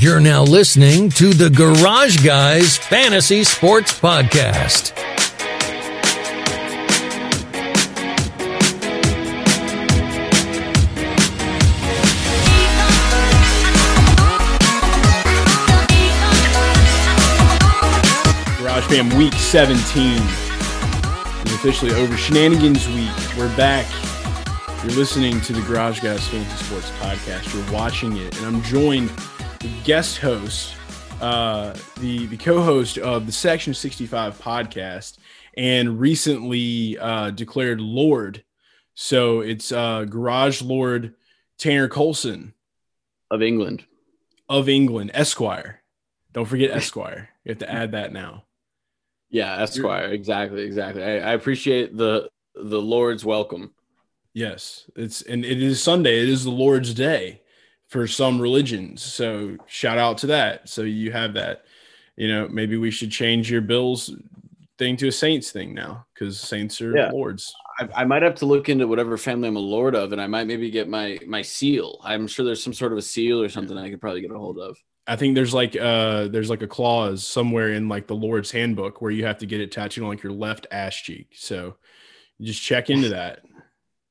You're now listening to the Garage Guys Fantasy Sports Podcast. Garage Fam Week 17 is officially over. Shenanigans Week. We're back. You're listening to the Garage Guys Fantasy Sports Podcast. You're watching it, and I'm joined guest host, uh, the the co-host of the Section 65 podcast, and recently uh, declared Lord. So it's uh, Garage Lord Tanner Colson of England. of England, Esquire. Don't forget Esquire. You have to add that now. Yeah, Esquire. Exactly, exactly. I, I appreciate the the Lord's welcome. Yes, it's and it is Sunday. It is the Lord's Day for some religions. So shout out to that. So you have that. You know, maybe we should change your Bills thing to a Saints thing now because Saints are Yeah. lords. I, I might have to look into whatever family I'm a lord of, and I might maybe get my my seal. I'm sure there's some sort of a seal or something I could probably get a hold of. I think there's like uh there's like a clause somewhere in like the Lord's handbook where you have to get it tattooed on like your left ass cheek. So you just check into that.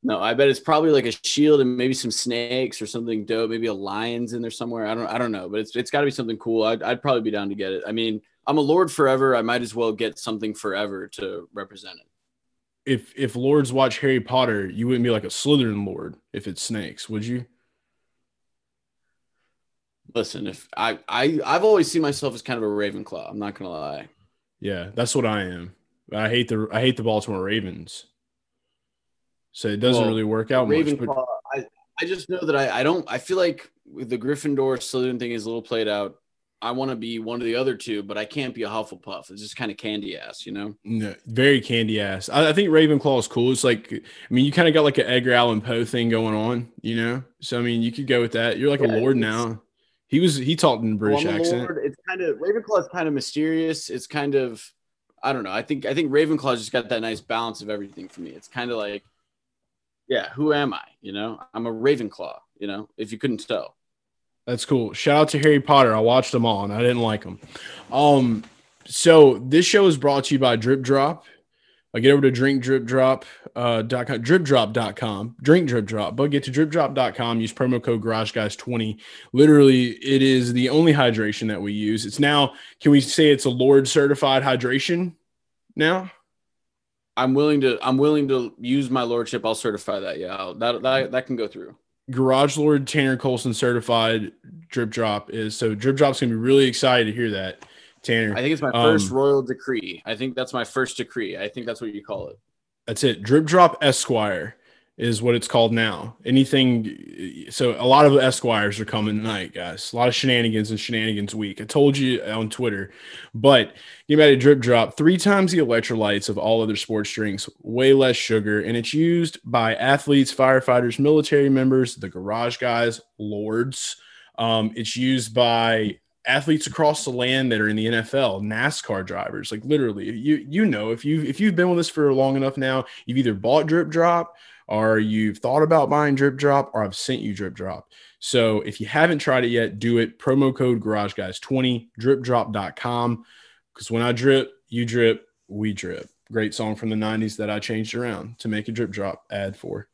No, I bet it's probably like a shield and maybe some snakes or something dope. Maybe a lion's in there somewhere. I don't I don't know, but it's it's got to be something cool. I'd, I'd probably be down to get it. I mean, I'm a lord forever. I might as well get something forever to represent it. If if lords watch Harry Potter, you wouldn't be like a Slytherin lord if it's snakes, would you? Listen, if I I I've always seen myself as kind of a Ravenclaw. I'm not gonna lie. Yeah, that's what I am. I hate the I hate the Baltimore Ravens. So it doesn't Well, really work out much. But I, I just know that I, I don't I feel like the Gryffindor Slytherin thing is a little played out. I want to be one of the other two, but I can't be a Hufflepuff. It's just kind of candy ass, you know. no, very candy ass. I, I think Ravenclaw is cool. It's like I mean, you kind of got like an Edgar Allan Poe thing going on, you know. So I mean, you could go with that. You're like Yeah, a lord now. He was he talked in British Well, accent. lord. It's kind of Ravenclaw is kind of mysterious. It's kind of I don't know. I think I think Ravenclaw just got that nice balance of everything for me. It's kind of like, yeah, who am I? You know, I'm a Ravenclaw. You know, if you couldn't tell. That's cool. Shout out to Harry Potter. I watched them all and I didn't like them. Um, so this show is brought to you by Drip Drop. I get over to drinkdripdrop, uh, dripdrop.com, drink drip drop, but get to dripdrop.com, use promo code garage guys 20. Literally, it is the only hydration that we use. It's now, can we say it's a Lord certified hydration now? I'm willing to. I'm willing to use my lordship. I'll certify that. Yeah, I'll, that that that can go through. Garage Lord Tanner Colson certified drip drop is so drip drop's gonna be really excited to hear that. Tanner. I think it's my Um, first royal decree. I think that's my first decree. I think that's what you call it. That's it. Drip Drop Esquire is what it's called now. Anything. So a lot of Esquires are coming tonight, guys. A lot of shenanigans and shenanigans week. I told you on Twitter, but get back a Drip Drop. Three times the electrolytes of all other sports drinks, way less sugar, and it's used by athletes, firefighters, military members, the garage guys, lords. Um, it's used by athletes across the land that are in the NFL, NASCAR drivers, like literally, you you know, if you if you've been with us for long enough now, you've either bought Drip Drop or you've thought about buying Drip Drop or I've sent you Drip Drop. So if you haven't tried it yet, do it. Promo code Garage Guys 20 drip dripdrop.com. Because when I drip, you drip, we drip. Great song from the 90s that I changed around to make a drip drop ad for.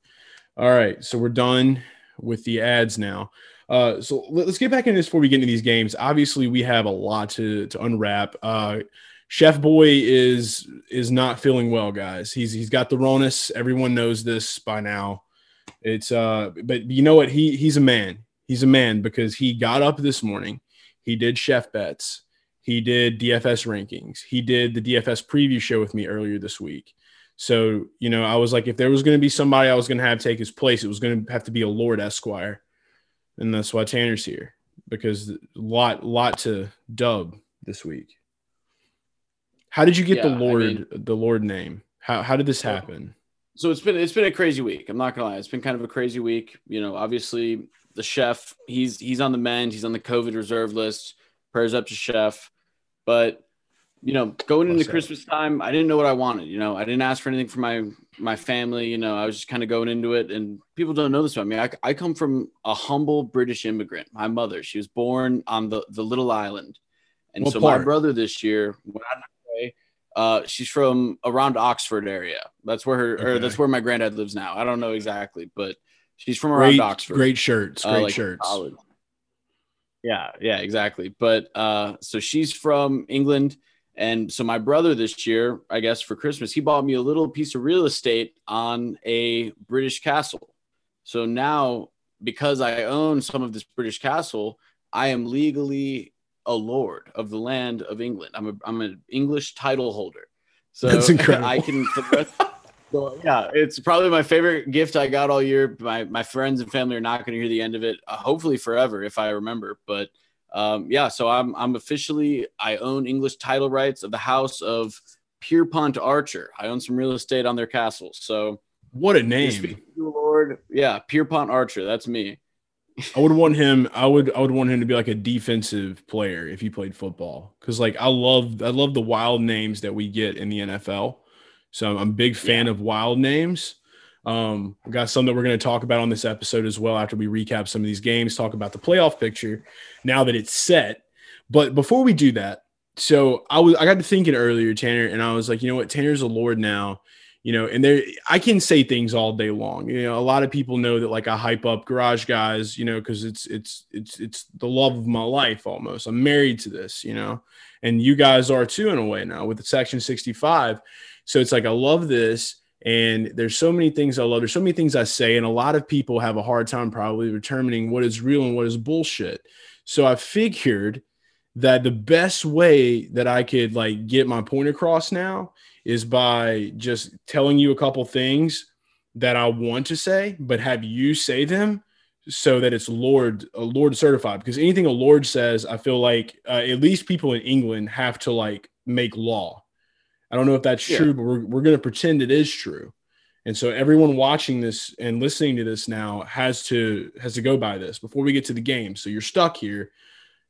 All right, so we're done with the ads now. Uh, so let- let's get back into this before we get into these games. Obviously, we have a lot to to unwrap. Uh, Chef Boy is is not feeling well, guys. He's he's got the Ronus. Everyone knows this by now. It's uh, but you know what? He he's a man. He's a man because he got up this morning. He did chef bets. He did DFS rankings. He did the DFS preview show with me earlier this week. So you know, I was like, if there was going to be somebody I was going to have take his place, it was going to have to be a Lord Esquire and that's why Tanner's here because a lot lot to dub this week. How did you get the Yeah, I Lord mean- the Lord name? How how did this happen? So it's been it's been a crazy week. I'm not gonna lie. It's been kind of a crazy week. You know, obviously the chef he's he's on the mend. He's on the COVID reserve list. Prayers up to chef, but you know, going into? Christmas time, I didn't know what I wanted. You know, I didn't ask for anything from my my family. You know, I was just kind of going into it. And people don't know this about me. I, I come from a humble British immigrant. My mother, she was born on the the little island, and What so my brother this year went out of my way. Uh, she's from around Oxford area. That's where her, or that's where my granddad lives now. I don't know exactly, but she's from around Great, Oxford. great shirts, uh, great like shirts. college. Yeah, yeah, exactly. But uh, so she's from England, and so my brother this year, I guess for Christmas, he bought me a little piece of real estate on a British castle. So now, because I own some of this British castle, I am legally a lord of the land of England. I'm a I'm an English title holder. So That's incredible. I can. for the rest- so, yeah, it's probably my favorite gift I got all year. My my friends and family are not going to hear the end of it. Uh, hopefully forever, if I remember. But um, yeah, so I'm I'm officially I own English title rights of the House of Pierpont Archer. I own some real estate on their castle. So What a name! speak to you, Lord, yeah, Pierpont Archer. That's me. I would want him. I would. I would want him to be like a defensive player if he played football. Because like I love. I love the wild names that we get in the NFL. So I'm a big fan of wild names. Um, we got some that we're going to talk about on this episode as well after we recap some of these games, talk about the playoff picture now that it's set. But before we do that, so I was I got to thinking earlier, Tanner, and I was like, you know what, Tanner's a lord now, you know, and there I can say things all day long. You know, a lot of people know that like I hype up garage guys, you know, because it's it's it's it's the love of my life almost. I'm married to this, you know, and you guys are too in a way now with the section 65. So it's like I love this. And there's so many things I love. There's so many things I say, and a lot of people have a hard time probably determining what is real and what is bullshit. So I figured that the best way that I could like get my point across now is by just telling you a couple things that I want to say, but have you say them so that it's Lord a Lord certified. Because anything a Lord says, I feel like uh, at least people in England have to like make law. I don't know if that's Yeah. true, but we're, we're going to pretend it is true. And so everyone watching this and listening to this now has to has to go by this before we get to the game. So you're stuck here.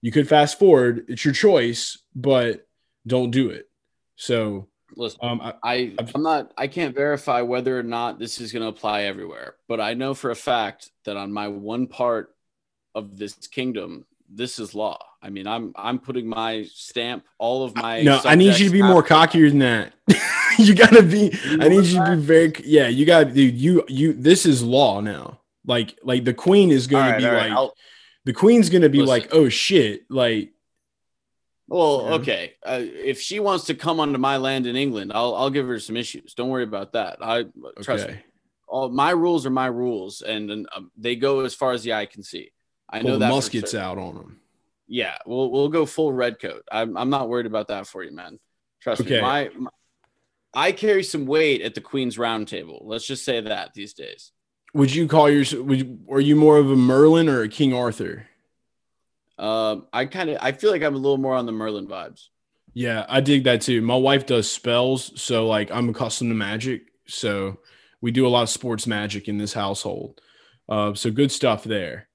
You could fast forward. It's your choice, but don't do it. So Listen, um, I, I I've- I'm not I can't verify whether or not this is going to apply everywhere, but I know for a fact that on my one part of this kingdom, this is law. I mean, I'm I'm putting my stamp, all of my no, I need you to be more have- cockier than that. you gotta be. You know I need you to be very. Yeah, you gotta, dude. You you. This is law now. Like like the queen is going to right, be all right, like I'll- the queen's going to be Listen. like, oh shit, like well, Yeah. okay. Uh, if she wants to come onto my land in England, I'll I'll give her some issues. Don't worry about that. I trust me. All my rules are my rules, and, and um, they go as far as the eye can see. I Pull know the that muskets out on them. Yeah, we'll we'll go full red coat. I'm I'm not worried about that for you, man. Trust Okay. me. My, my I carry some weight at the Queen's round table. Let's just say that these days. Would you call yours? Would you, are you more of a Merlin or a King Arthur? Um, I kind of I feel like I'm a little more on the Merlin vibes. Yeah, I dig that too. My wife does spells, so like I'm accustomed to magic. So we do a lot of sports magic in this household. Uh, so good stuff there.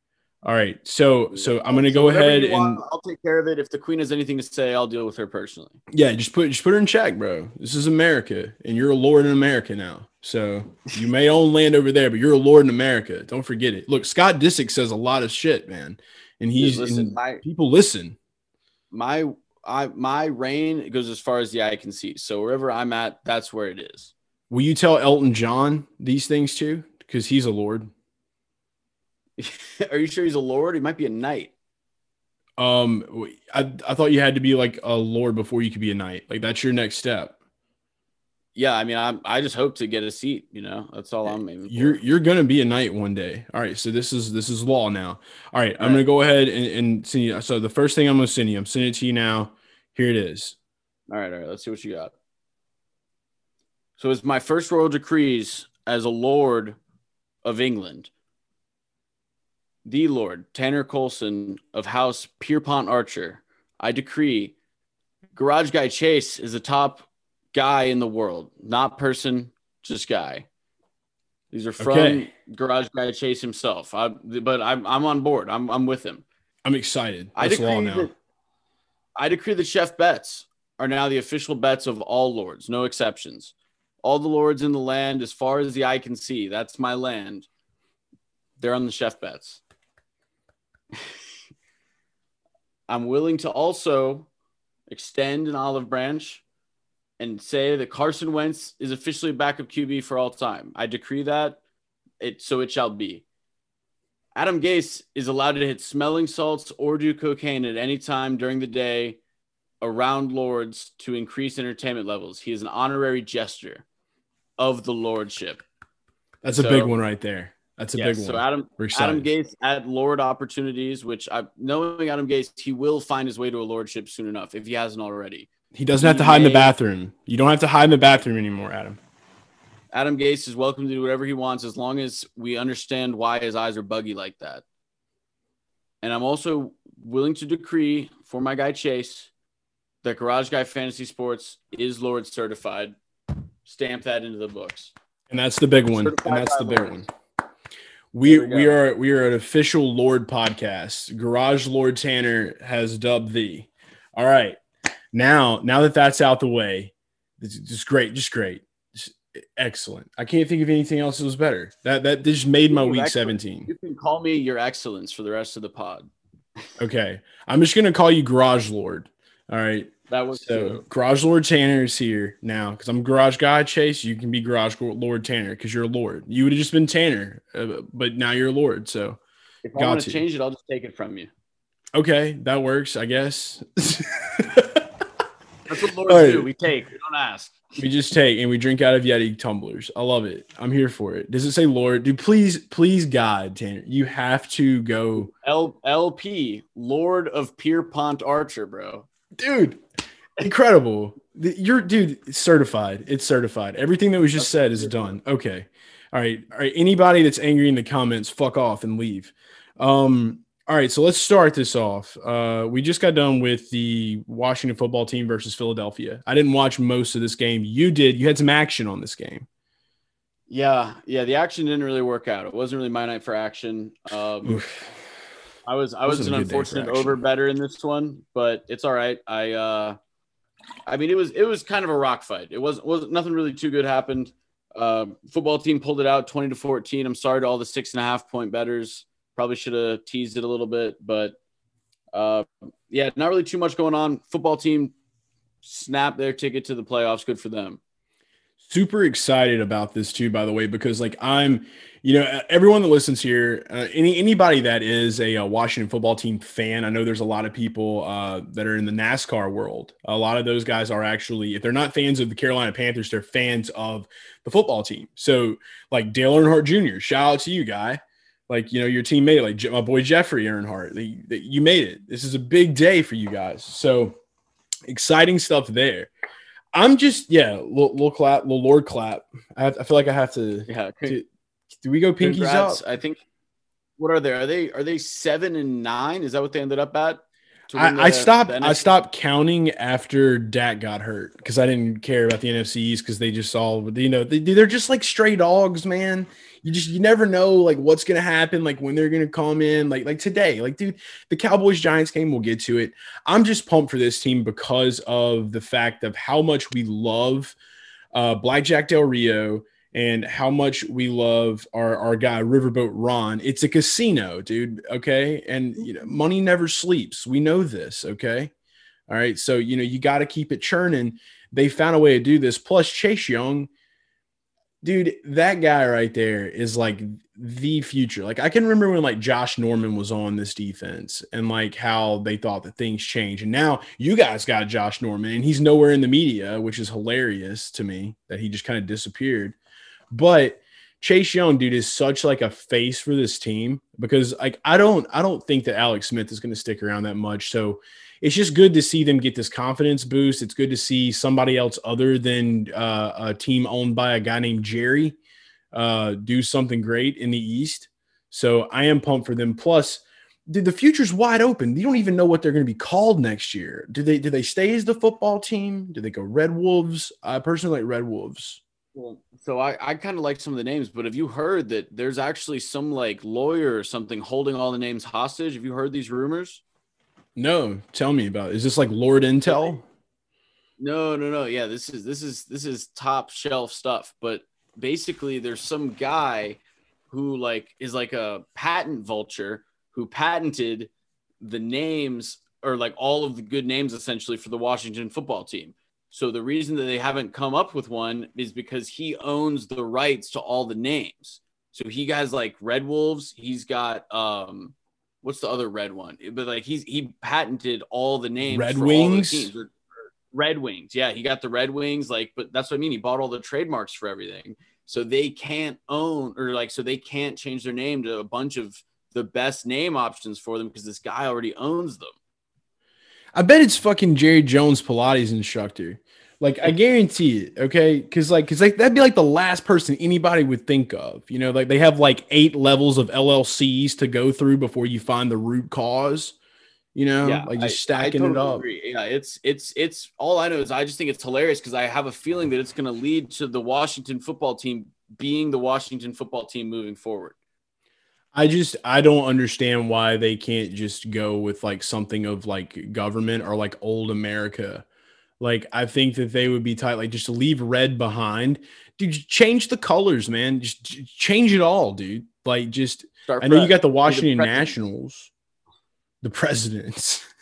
All right, so so I'm gonna go whatever ahead and want, I'll take care of it. If the Queen has anything to say, I'll deal with her personally. yeah, just put just put her in check, bro. This is America, and you're a lord in America now. So you may own land over there, but you're a lord in America. Don't forget it. Look, Scott Disick says a lot of shit, man, and he's Dude, listen, and my people listen. my I my reign goes as far as the eye can see. So wherever I'm at, that's where it is. Will you tell Elton John these things too? Because he's a lord. Are you sure he's a lord? He might be a knight. Um, I, I thought you had to be like a lord before you could be a knight. Like that's your next step. Yeah, I mean, I I just hope to get a seat. You know, that's all eh, I'm aiming for. You're you're gonna be a knight one day. All right, so this is this is law now. All right, I'm All gonna go ahead and, and send you. So the first thing I'm gonna send you, I'm sending it to you now. Here it is. All right, all right. Let's see what you got. So it's my first royal decrees as a lord of England. The Lord Tanner Colson of House Pierpont Archer. I decree Garage Guy Chase is the top guy in the world, not person, just guy. These are from Okay. Garage Guy Chase himself. I, but I'm I'm on board. I'm I'm with him. I'm excited. I That's decree law now. that I decree that Chef bets are now the official bets of all lords, no exceptions. All the lords in the land, as far as the eye can see, that's my land. They're on the chef bets. I'm willing to also extend an olive branch and say that Carson Wentz is officially backup QB for all time. I decree that it so it shall be. Adam Gase is allowed to hit smelling salts or do cocaine at any time during the day around lords to increase entertainment levels. He is an honorary gesture of the lordship. That's a big one right there. That's a big so one. Adam We're Adam excited. Gase at Lord opportunities, which I knowing Adam Gase, he will find his way to a lordship soon enough if he hasn't already. He doesn't have to hide in the bathroom. You don't have to hide in the bathroom anymore, Adam. Adam Gase is welcome to do whatever he wants as long as we understand why his eyes are buggy like that. And I'm also willing to decree for my guy Chase that Garage Guy Fantasy Sports is Lord certified. Stamp that into the books. And that's the big one. Certified And that's the big Lord. one. We we we are we are an official Lord podcast. Garage Lord Tanner has dubbed thee. All right. Now, now that that's out the way, it's just great, just great. Just excellent. I can't think of anything else that was better. That that just made my week 17. You can call me your excellence for the rest of the pod. Okay. I'm just gonna call you Garage Lord. All right. That was So Garage Lord Tanner is here now because I'm Garage Guy Chase. You can be Garage Lord Tanner because you're a Lord. You would have just been Tanner, uh, but now you're a Lord. So if I want to change it, I'll just take it from you. okay, that works, I guess. That's what lords right. do. We take, we don't ask. we just take and we drink out of Yeti tumblers. I love it. I'm here for it. Does it say Lord? Dude, please, please, God, Tanner, you have to go, L- LP, Lord of Pierpont Archer, bro. dude. Incredible. You're, dude. It's certified. It's certified. Everything that was just said is done. Okay. All right. All right. Anybody that's angry in the comments, fuck off and leave. Um. All right. So let's start this off. Uh, we just got done with the Washington football team versus Philadelphia. I didn't watch most of this game. You did. You had some action on this game. Yeah, yeah. The action didn't really work out. It wasn't really my night for action. Um, I was I was an a good day for unfortunate over better in this one, but it's all right. I uh, I mean it was it was kind of a rock fight. It wasn't wasn't nothing really too good happened. Um, football team pulled it out twenty to fourteen. I'm sorry to all the six and a half point betters. Probably should have teased it a little bit, but uh, yeah, not really too much going on. Football team snap their ticket to the playoffs. Good for them. super excited about this too by the way because like i'm you know everyone that listens here uh, any anybody that is a, uh washington football team fan i know there's a lot of people uh, that are in the nascar world a lot of those guys are actually if they're not fans of the carolina panthers they're fans of the football team so like dale earnhardt jr shout out to you guy like you know your teammate like my boy jeffrey earnhardt the, the, you made it this is a big day for you guys so exciting stuff there I'm just yeah, little, little clap, little Lord clap. I, have, I feel like I have to. Yeah, Do, do we go pinkies Congrats. up? I think. What are they? Are they are they seven and nine? Is that what they ended up at? To win I, I stopped. the I stopped counting after Dak got hurt because I didn't care about the NFC East because they just all you know they, they're just like stray dogs, man. You just you never know like what's gonna happen, like when they're gonna come in, like like today, like dude, the Cowboys Giants game. We'll get to it. I'm just pumped for this team because of the fact of how much we love uh, Blackjack Del Rio and how much we love our, our guy Riverboat Ron. It's a casino, dude. Okay. And mm-hmm. you know, money never sleeps. We know this. Okay. All right. So, you know, you got to keep it churning. They found a way to do this. Plus, Chase Young, dude, that guy right there is like the future. Like, I can remember when like Josh Norman was on this defense and like how they thought that things change. And now you guys got Josh Norman and he's nowhere in the media, which is hilarious to me that he just kind of disappeared. But Chase Young, dude, is such like a face for this team because like I don't I don't think that Alex Smith is going to stick around that much. So it's just good to see them get this confidence boost. It's good to see somebody else other than uh, a team owned by a guy named Jerry uh, do something great in the East. So I am pumped for them. Plus, dude, the future's wide open. You don't even know what they're going to be called next year. Do they do they stay as the football team? Do they go Red Wolves? I personally like Red Wolves. Well, so I, I kind of like some of the names, but have you heard that there's actually some like lawyer or something holding all the names hostage? Have you heard these rumors? No, tell me about it. Is this like Lord Intel? No, no, no. Yeah, this is this is this is top shelf stuff. But basically, there's some guy who like is like a patent vulture who patented the names or like all of the good names essentially for the Washington football team. So the reason that they haven't come up with one is because he owns the rights to all the names. So he has like Red Wolves. He's got um, what's the other red one? But like he's he patented all the names. Red Wings. Red Wings. Yeah, he got the Red Wings. Like, but that's what I mean. He bought all the trademarks for everything. So they can't own or like so they can't change their name to a bunch of the best name options for them because this guy already owns them. I bet it's fucking Jerry Jones Pilates instructor. Like I guarantee it, okay? Because like, because like that'd be like the last person anybody would think of. You know, like they have like eight levels of LLCs to go through before you find the root cause. You know, yeah, like just stacking I, I totally it up. Agree. Yeah, it's it's it's all I know is I just think it's hilarious because I have a feeling that it's going to lead to the Washington football team being the Washington football team moving forward. I just I don't understand why they can't just go with like something of like government or like old America like I think that they would be tight. Like just leave red behind, dude. Change the colors, man. Just change it all, dude. Like just. Start I know you got the Washington the Nationals, the presidents.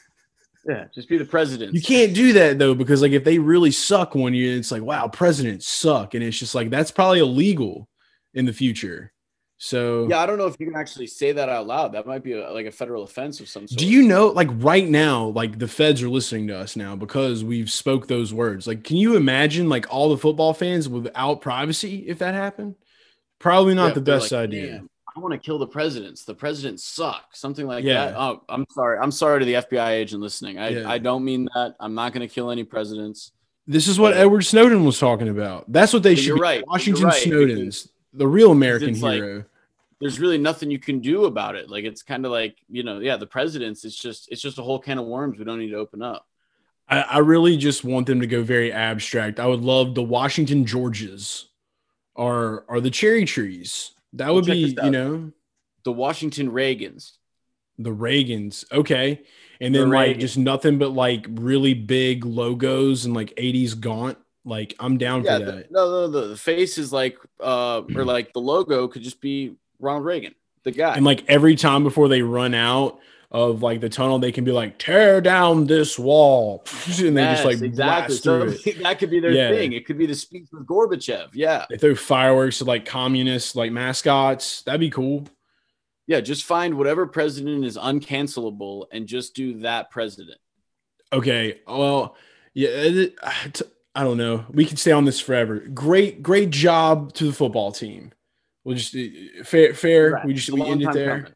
Yeah, just be the president. You can't do that though, because like if they really suck one year, it's like wow, presidents suck, and it's just like that's probably illegal in the future. So yeah, I don't know if you can actually say that out loud. That might be a, like a federal offense of some sort. Do you know, like right now, like the feds are listening to us now because we've spoke those words. Like, can you imagine like all the football fans without privacy if that happened? Probably not yeah, the best like, idea. I want to kill the presidents. The presidents suck. Something like yeah. that. Oh, I'm sorry. I'm sorry to the FBI agent listening. I, yeah. I don't mean that. I'm not going to kill any presidents. This is what Edward Snowden was talking about. That's what they should. You're be. right. Washington right. Snowden's the real American hero. Like, there's really nothing you can do about it. Like it's kind of like you know, yeah, the presidents. It's just it's just a whole can of worms we don't need to open up. I, I really just want them to go very abstract. I would love the Washington Georges, are are the cherry trees. That would be you know the Washington Reagans. The Reagans, okay, and then the like just nothing but like really big logos and like '80s gaunt like I'm down yeah, for that. The, no, no, the, face is like uh or like the logo could just be Ronald Reagan, the guy. And like every time before they run out of like the tunnel, they can be like, tear down this wall. And they yes, just like exactly. so that could be their yeah. thing. It could be the speech with Gorbachev. Yeah. They throw fireworks to like communist like mascots. That'd be cool. Yeah, just find whatever president is uncancelable and just do that president. Okay. Well, yeah, I don't know. We could stay on this forever. Great, great job to the football team. We'll just uh, fair, fair. Right. We just we end it there. Coming.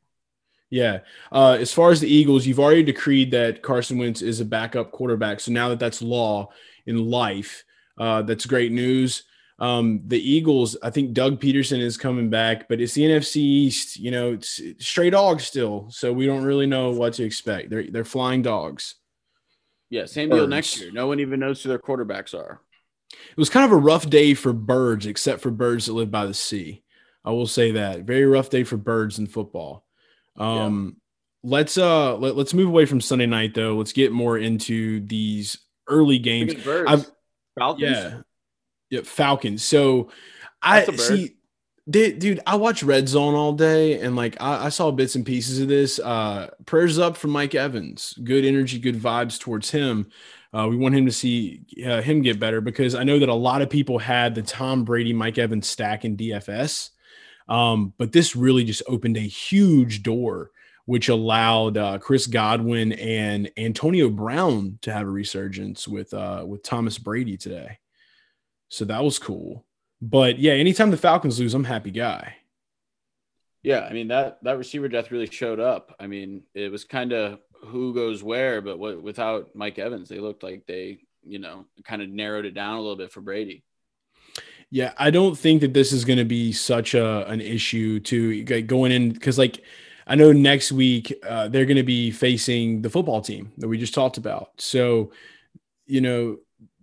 Yeah. Uh, as far as the Eagles, you've already decreed that Carson Wentz is a backup quarterback. So now that that's law in life, uh, that's great news. Um, the Eagles, I think Doug Pederson is coming back, but it's the NFC East. You know, it's stray dogs still, so we don't really know what to expect. They're they're flying dogs. Yeah, same deal next year. No one even knows who their quarterbacks are. It was kind of a rough day for birds, except for birds that live by the sea. I will say that very rough day for birds in football. Um, yeah. Let's uh let, us move away from Sunday night though. Let's get more into these early games. Falcons. Yeah, yeah, Falcons. So I see. Dude, I watch Red Zone all day, and like I, I, saw bits and pieces of this. Uh, prayers up for Mike Evans. Good energy, good vibes towards him. Uh, we want him to see uh, him get better because I know that a lot of people had the Tom Brady, Mike Evans stack in DFS. Um, but this really just opened a huge door, which allowed uh, Chris Godwin and Antonio Brown to have a resurgence with uh, with Thomas Brady today. So that was cool. But yeah, anytime the Falcons lose, I'm happy guy. Yeah, I mean that that receiver death really showed up. I mean, it was kind of who goes where, but what, without Mike Evans, they looked like they, you know, kind of narrowed it down a little bit for Brady. Yeah, I don't think that this is going to be such a an issue to like, going in because like I know next week uh, they're going to be facing the football team that we just talked about. So, you know,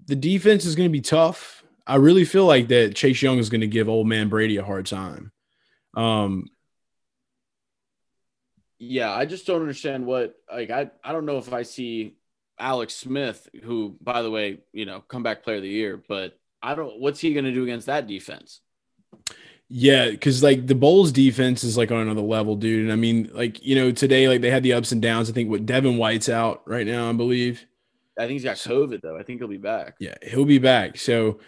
the defense is going to be tough. I really feel like that Chase Young is going to give old man Brady a hard time. Um, yeah, I just don't understand what like I I don't know if I see Alex Smith, who, by the way, you know, comeback player of the year, but I don't. What's he going to do against that defense? Yeah, because like the Bulls defense is like on another level, dude. And I mean, like, you know, today, like they had the ups and downs. I think what Devin White's out right now, I believe. I think he's got COVID though. I think he'll be back. Yeah, he'll be back. So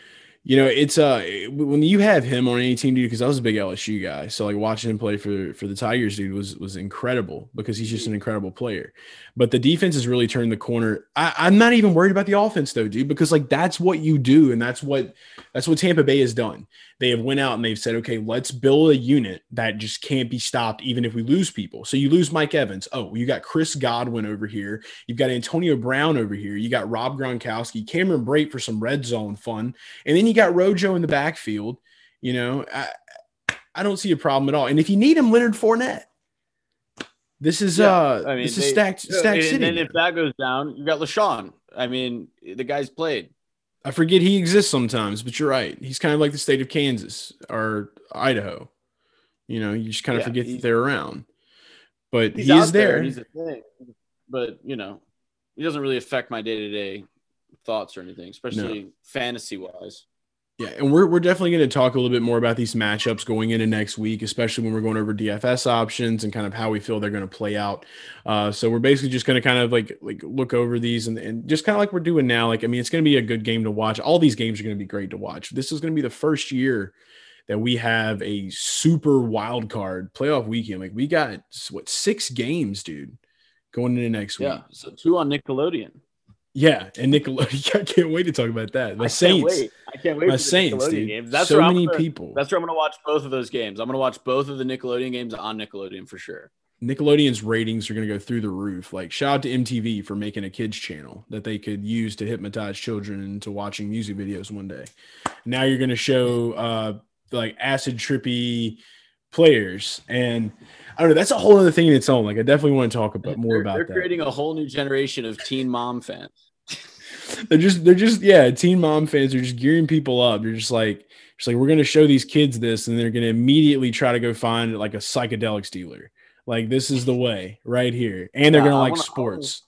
you know, it's uh when you have him on any team, dude, because I was a big LSU guy. So like watching him play for for the Tigers, dude, was was incredible because he's just an incredible player. But the defense has really turned the corner. I, I'm not even worried about the offense though, dude, because like that's what you do, and that's what that's what Tampa Bay has done. They have went out and they've said, okay, let's build a unit that just can't be stopped, even if we lose people. So you lose Mike Evans. Oh, you got Chris Godwin over here. You've got Antonio Brown over here. You got Rob Gronkowski, Cameron Brate for some red zone fun, and then you got Rojo in the backfield. You know, I, I don't see a problem at all. And if you need him, Leonard Fournette. This is yeah, uh I mean, this is stacked stacked and city. And if that goes down, you got LeSean. I mean, the guy's played. I forget he exists sometimes, but you're right. He's kind of like the state of Kansas or Idaho. You know, you just kind of yeah, forget that they're around. But he is there. there. He's a thing. But you know, he doesn't really affect my day to day thoughts or anything, especially no. fantasy wise. Yeah, and we're, we're definitely going to talk a little bit more about these matchups going into next week, especially when we're going over DFS options and kind of how we feel they're going to play out. Uh, so we're basically just going to kind of like like look over these and, and just kind of like we're doing now. Like I mean, it's going to be a good game to watch. All these games are going to be great to watch. This is going to be the first year that we have a super wild card playoff weekend. Like we got what six games, dude, going into next week. Yeah, so two on Nickelodeon. Yeah, and Nickelodeon. I can't wait to talk about that. My I Saints. Can't I can't wait. My Saints, dude. Games. That's so many gonna, people. That's where I'm going to watch both of those games. I'm going to watch both of the Nickelodeon games on Nickelodeon for sure. Nickelodeon's ratings are going to go through the roof. Like, shout out to MTV for making a kids channel that they could use to hypnotize children into watching music videos one day. Now you're going to show uh, like acid trippy players and I don't know. That's a whole other thing in its own. Like, I definitely want to talk about more they're, about they're that. creating a whole new generation of teen mom fans. they're just, they're just, yeah, teen mom fans are just gearing people up. They're just like, just like we're gonna show these kids this, and they're gonna immediately try to go find like a psychedelics dealer. Like, this is the way right here, and they're yeah, gonna like wanna, sports.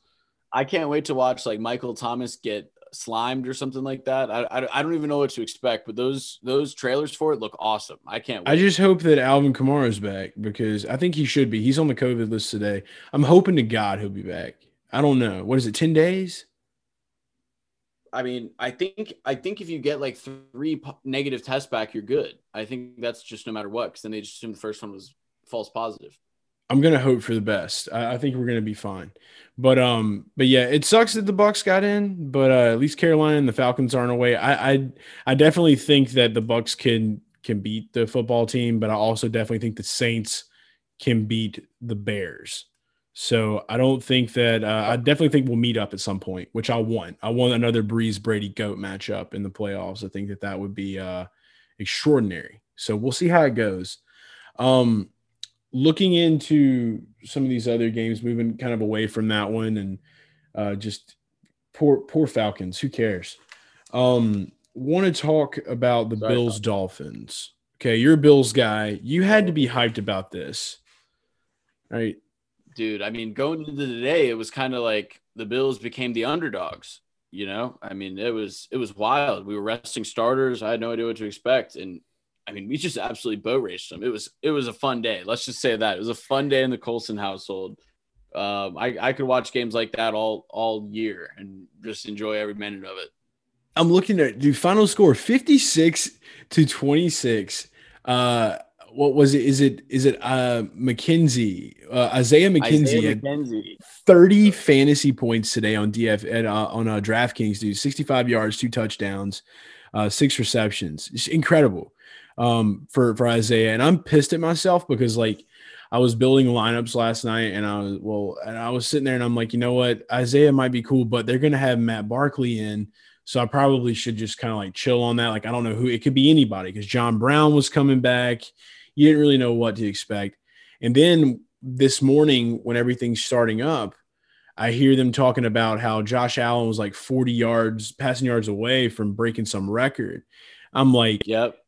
I can't wait to watch like Michael Thomas get slimed or something like that. I, I, I, don't even know what to expect, but those those trailers for it look awesome. I can't. Wait. I just hope that Alvin Kamara's back because I think he should be. He's on the COVID list today. I'm hoping to God he'll be back. I don't know. What is it? Ten days? I mean, I think I think if you get like three negative tests back, you're good. I think that's just no matter what, because then they just assume the first one was false positive. I'm gonna hope for the best. I, I, think we're gonna be fine. But um, but yeah, it sucks that the Bucs got in, but uh, at least Carolina and the Falcons aren't away. I, I I definitely think that the Bucs can can beat the football team, but I also definitely think the Saints can beat the Bears. So I don't think that uh, I definitely think we'll meet up at some point, which I want. I want another Brees Brady goat matchup in the playoffs. I think that that would be uh, extraordinary. So we'll see how it goes. Um, looking into some of these other games, moving kind of away from that one, and uh, just poor poor Falcons. Who cares? Um, Want to talk about the Sorry, Bills Dolphins? Okay, you're a Bills guy. You had to be hyped about this, right? Dude, I mean, going into the day, it was kind of like the Bills became the underdogs. You know, I mean, it was it was wild. We were resting starters. I had no idea what to expect, and I mean, we just absolutely boat raced them. It was it was a fun day. Let's just say that it was a fun day in the Colson household. Um, I I could watch games like that all all year and just enjoy every minute of it. I'm looking at the final score 56 to 26. Uh, what was it? Is it is it uh McKenzie uh, Isaiah McKenzie, Isaiah McKenzie. 30 fantasy points today on DF at, uh, on uh, DraftKings, dude. 65 yards, two touchdowns, uh, six receptions. It's incredible um, for for Isaiah, and I'm pissed at myself because like I was building lineups last night, and I was well, and I was sitting there, and I'm like, you know what, Isaiah might be cool, but they're gonna have Matt Barkley in, so I probably should just kind of like chill on that. Like I don't know who it could be anybody because John Brown was coming back. You didn't really know what to expect, and then this morning when everything's starting up. I hear them talking about how Josh Allen was like 40 yards, passing yards away from breaking some record. I'm like, yep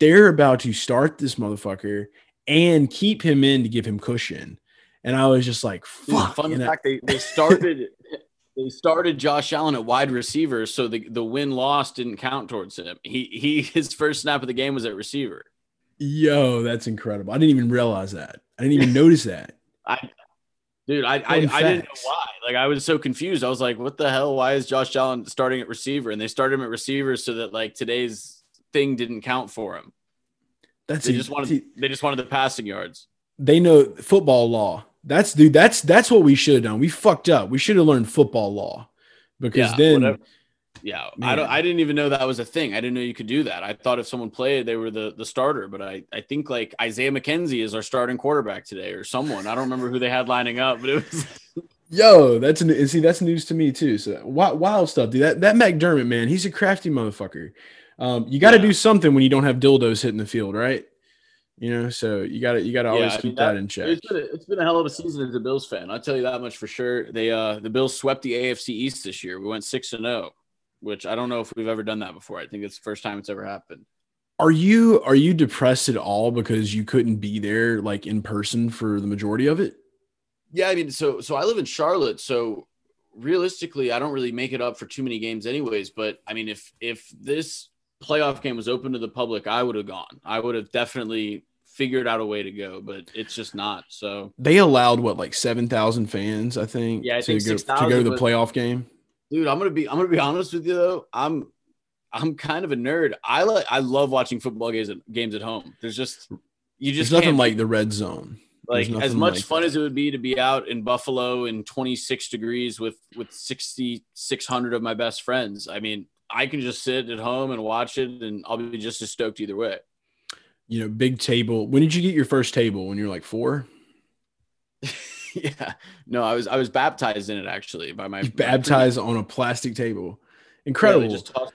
they're about to start this motherfucker and keep him in to give him cushion. And I was just like, fuck. Fun fact, they, they started they started Josh Allen at wide receiver, so the, the win loss didn't count towards him. He he his first snap of the game was at receiver. Yo, that's incredible. I didn't even realize that. I didn't even notice that. I dude, I I, I didn't know why. Like I was so confused. I was like, what the hell? Why is Josh Allen starting at receiver? And they started him at receiver so that like today's thing didn't count for him. That's They a- just wanted they just wanted the passing yards. they know football law. That's dude. That's that's what we should have done. We fucked up. We should have learned football law because Yeah, then whatever. Yeah, I don't. I didn't even know that was a thing. I didn't know you could do that. I thought if someone played, they were the the starter. But I I think like Isaiah McKenzie is our starting quarterback today, or someone. I don't remember who they had lining up, but it was yo, that's an, and see that's news to me too. So wild, wild stuff, dude. That that McDermott man, he's a crafty motherfucker. Um, you got to Yeah. do something when you don't have dildos hitting the field, right? You know, so you got to you got to always I keep mean, that, in check. It's been, a, it's been a hell of a season as a Bills fan. I'll tell you that much for sure. They uh the Bills swept the AFC East this year. We went six and zero, which I don't know if we've ever done that before. I think it's the first time it's ever happened. Are you are you depressed at all because you couldn't be there like in person for the majority of it? Yeah, I mean, so so I live in Charlotte, so realistically, I don't really make it up for too many games, anyways. But I mean, if if this playoff game was open to the public, I would have gone. I would have definitely figured out a way to go, but it's just not. So, They allowed what like seven thousand fans, I think, Yeah, I to think go to go to the playoff game. dude, I'm gonna be I'm gonna be honest with you though. I'm I'm kind of a nerd. I like I love watching football games at games at home. There's just you There's just nothing like the red zone. like as much like fun that. as it would be to be out in Buffalo in 26 degrees with with 6600 of my best friends. I mean, I can just sit at home and watch it and I'll be just as stoked either way. You know, big table. When did you get your first table? When you're like four? yeah. No, I was I was baptized in it actually by my baptized on a plastic table. Yeah, Incredible. they just toss,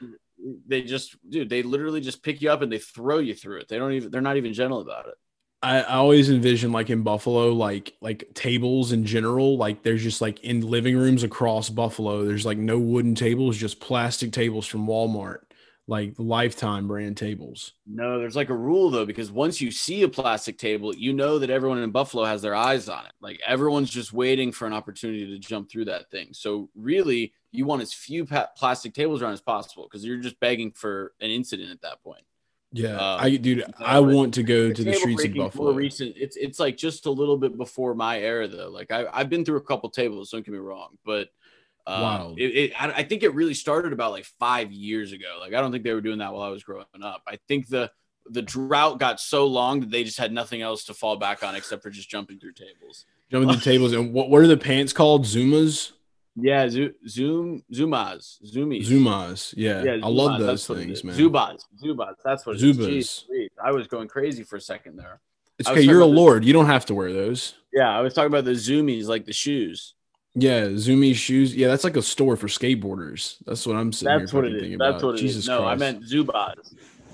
they just dude, they literally just pick you up and they throw you through it. They don't even they're not even gentle about it. I, I always envision like in Buffalo, like like tables in general, like there's just like in living rooms across Buffalo, there's like no wooden tables, just plastic tables from Walmart, like lifetime brand tables. No, there's like a rule though, because once you see a plastic table, you know that everyone in Buffalo has their eyes on it. Like everyone's just waiting for an opportunity to jump through that thing. So really, you want as few pa- plastic tables around as possible because you're just begging for an incident at that point. Yeah. Um, I dude, I want to go The to the streets of Buffalo. More recent, it's it's like just a little bit before my era though. Like I I've been through a couple tables. Don't get me wrong, but. Um, Wild. It, it, I, I think it really started about like five years ago. Like I don't think they were doing that while I was growing up. I think the the drought got so long that they just had nothing else to fall back on except for just jumping through tables. Jumping through tables and what what are the pants called? Zumas? Yeah, Zo- Zoom, Zumas, Zoomies, Zumas. Yeah. Yeah, I love Zubaz, those that's what things, man. Zubaz, Zubaz, that's what it is. Zubaz. Jeez, I was going crazy for a second there. It's okay. You're a talking the- lord. You don't have to wear those. Yeah, I was talking about the Zoomies, like the shoes. Yeah, Zoomy shoes. Yeah, that's like a store for skateboarders. That's what I'm saying. That's here what fucking it is. thinking That's about. what it is. Jesus No, I meant Zubaz.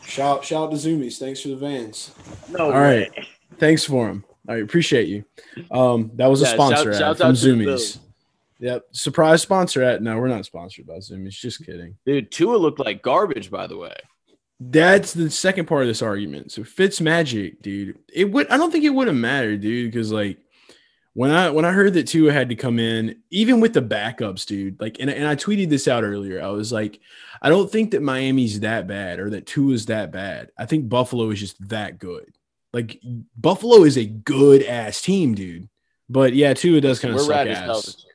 shout shout out to Zoomies. Thanks for the vans. No, All right. Thanks for them. I appreciate you. Um, that was a sponsor shout- ad shouts from out to Zoomies. Yep. Surprise sponsor at No, we're not sponsored by Zoom. It's Just kidding. dude, Tua looked like garbage. By the way, That's the second part of this argument. So Fitz magic, dude. It would I don't think it would have mattered, dude, because like when I when I heard that Tua had to come in, even with the backups, dude, like and, and I tweeted this out earlier. I was like, I don't think that Miami's that bad or that Tua's that bad. I think Buffalo is just that good. Like Buffalo is a good ass team, dude. But yeah, Tua does kind of we're suck ass.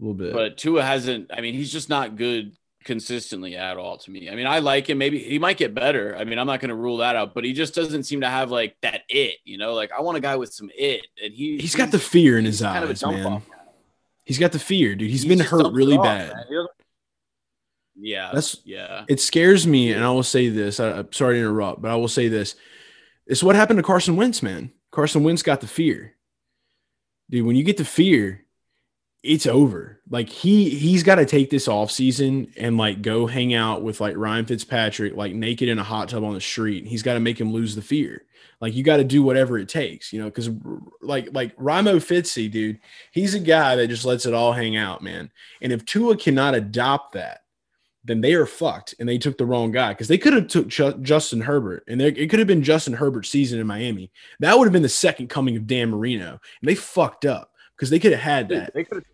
A little bit. But Tua hasn't. I mean, he's just not good consistently at all to me. I mean, I like him. Maybe he might get better. I mean, I'm not going to rule that out, but he just doesn't seem to have like that it. You know, like I want a guy with some it, and he he's got the fear in his eyes, kind of a eyes, dump man. off. He's got the fear, dude. He's he's been hurt really off, bad. man. Yeah, That's- yeah. It scares me, and I will say this. I, I'm sorry to interrupt, but I will say this. It's what happened to Carson Wentz, man. Carson Wentz got the fear. Dude, when you get the fear, it's over. Like he he's got to take this off season and like go hang out with like Ryan Fitzpatrick, like naked in a hot tub on the street. He's got to make him lose the fear. Like you got to do whatever it takes, you know, because like like Rimo Fitzy, dude, he's a guy that just lets it all hang out, man. And if Tua cannot adopt that, then they are fucked and they took the wrong guy because they could have took Ju- Justin Herbert and there, it could have been Justin Herbert's season in Miami. That would have been the second coming of Dan Marino. And they fucked up because they could have had that. they could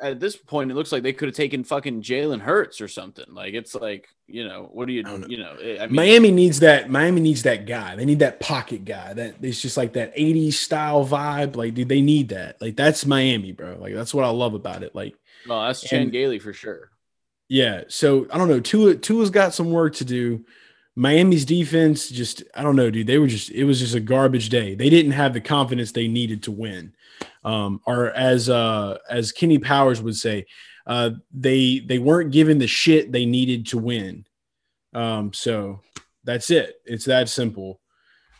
at this point, it looks like they could have taken fucking Jalen Hurts or something. Like it's like you know, what do you know. you know? Eh, I mean, Miami needs that. Miami needs that guy. They need that pocket guy. That it's just like that '80s style vibe. Like, dude, they need that. Like that's Miami, bro. Like that's what I love about it. Like, oh, that's Chan Gailey for sure. Yeah. So I don't know. Tua Tua's got some work to do. Miami's defense just I don't know, dude. They were just it was just a garbage day. They didn't have the confidence they needed to win. Um, or as uh as Kenny Powers would say, uh they they weren't given the shit they needed to win. Um, so that's it. It's that simple.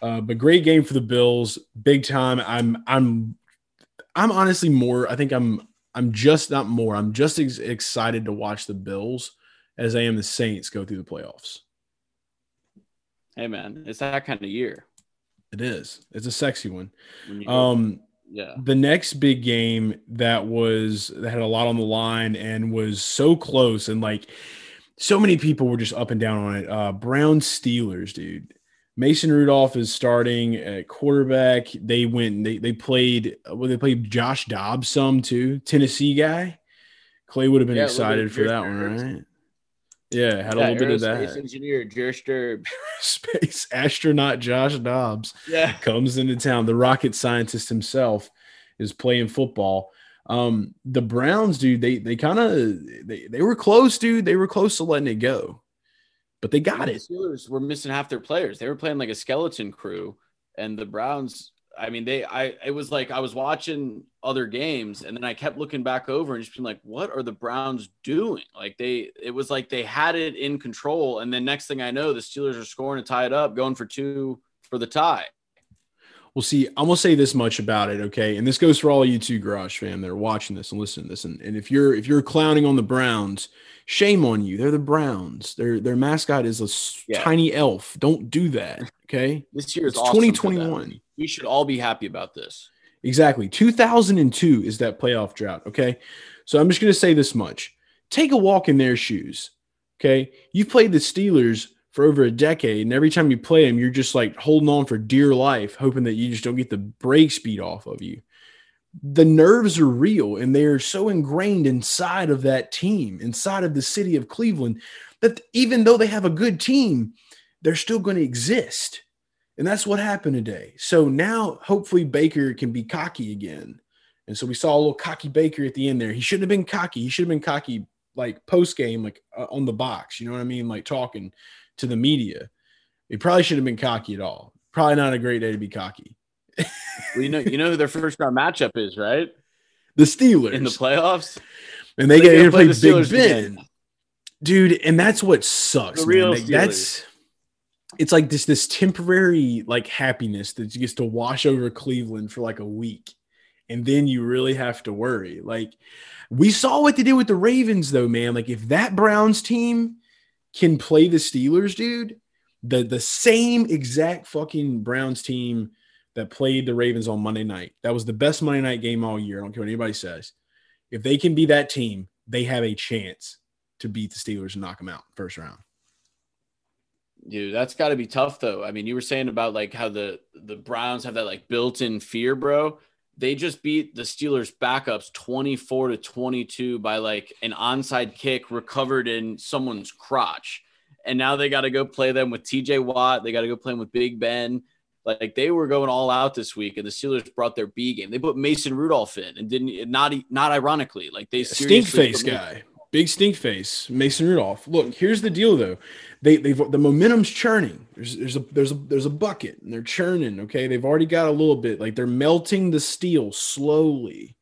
Uh, but great game for the Bills, big time. I'm I'm I'm honestly more. I think I'm I'm just not more. I'm just ex- excited to watch the Bills as I am the Saints go through the playoffs. Hey man, it's that kind of year. It is. It's a sexy one. Um, yeah. The next big game that was that had a lot on the line and was so close and like so many people were just up and down on it. Uh, Brown Steelers, dude. Mason Rudolph is starting at quarterback. They went. They they played. Well, they played Josh Dobbs some too. Tennessee guy. Clay would have been yeah, excited for that one, right? Yeah, had yeah, a little bit of that. Space engineer Josh Space astronaut Josh Dobbs. Yeah, comes into town. The rocket scientist himself is playing football. Um, the Browns, dude, they they kind of they, they were close, dude. They were close to letting it go, but they got the it. Steelers were missing half their players. They were playing like a skeleton crew, and the Browns. I mean, they. I. It was like I was watching other games and then I kept looking back over and just being like, what are the Browns doing? Like they, it was like they had it in control. And then next thing I know, the Steelers are scoring to tie it up, going for two for the tie. Well, see, I'm gonna say this much about it, okay? And this goes for all you two garage fam that are watching this and listening to this. And, and if you're if you're clowning on the Browns, shame on you. They're the Browns. Their their mascot is a yeah. tiny elf. Don't do that. Okay. This year is awesome 2021. We should all be happy about this. Exactly. 2002 is that playoff drought. Okay. So I'm just going to say this much take a walk in their shoes. Okay. You've played the Steelers for over a decade, and every time you play them, you're just like holding on for dear life, hoping that you just don't get the brake speed off of you. The nerves are real, and they're so ingrained inside of that team, inside of the city of Cleveland, that even though they have a good team, they're still going to exist. And that's what happened today. So now hopefully Baker can be cocky again. And so we saw a little cocky Baker at the end there. He shouldn't have been cocky. He should have been cocky like post game, like uh, on the box. You know what I mean? Like talking to the media. He probably should have been cocky at all. Probably not a great day to be cocky. well, you know, you know who their first round matchup is, right? The Steelers in the playoffs, and they, they get to play, play Big Ben, again. dude. And that's what sucks. The real man. that's it's like this this temporary like happiness that gets to wash over Cleveland for like a week. And then you really have to worry. Like we saw what they did with the Ravens though, man. Like if that Browns team can play the Steelers, dude, the the same exact fucking Browns team that played the Ravens on Monday night. That was the best Monday night game all year. I don't care what anybody says. If they can be that team, they have a chance to beat the Steelers and knock them out first round. Dude, that's got to be tough though. I mean, you were saying about like how the the Browns have that like built-in fear, bro. They just beat the Steelers backups 24 to 22 by like an onside kick recovered in someone's crotch. And now they got to go play them with TJ Watt. They got to go play them with Big Ben. Like they were going all out this week, and the Steelers brought their B game. They put Mason Rudolph in, and didn't not not ironically, like they stink face guy, big stink face, Mason Rudolph. Look, here's the deal though they they've the momentum's churning. There's there's a there's a there's a bucket and they're churning. Okay, they've already got a little bit like they're melting the steel slowly.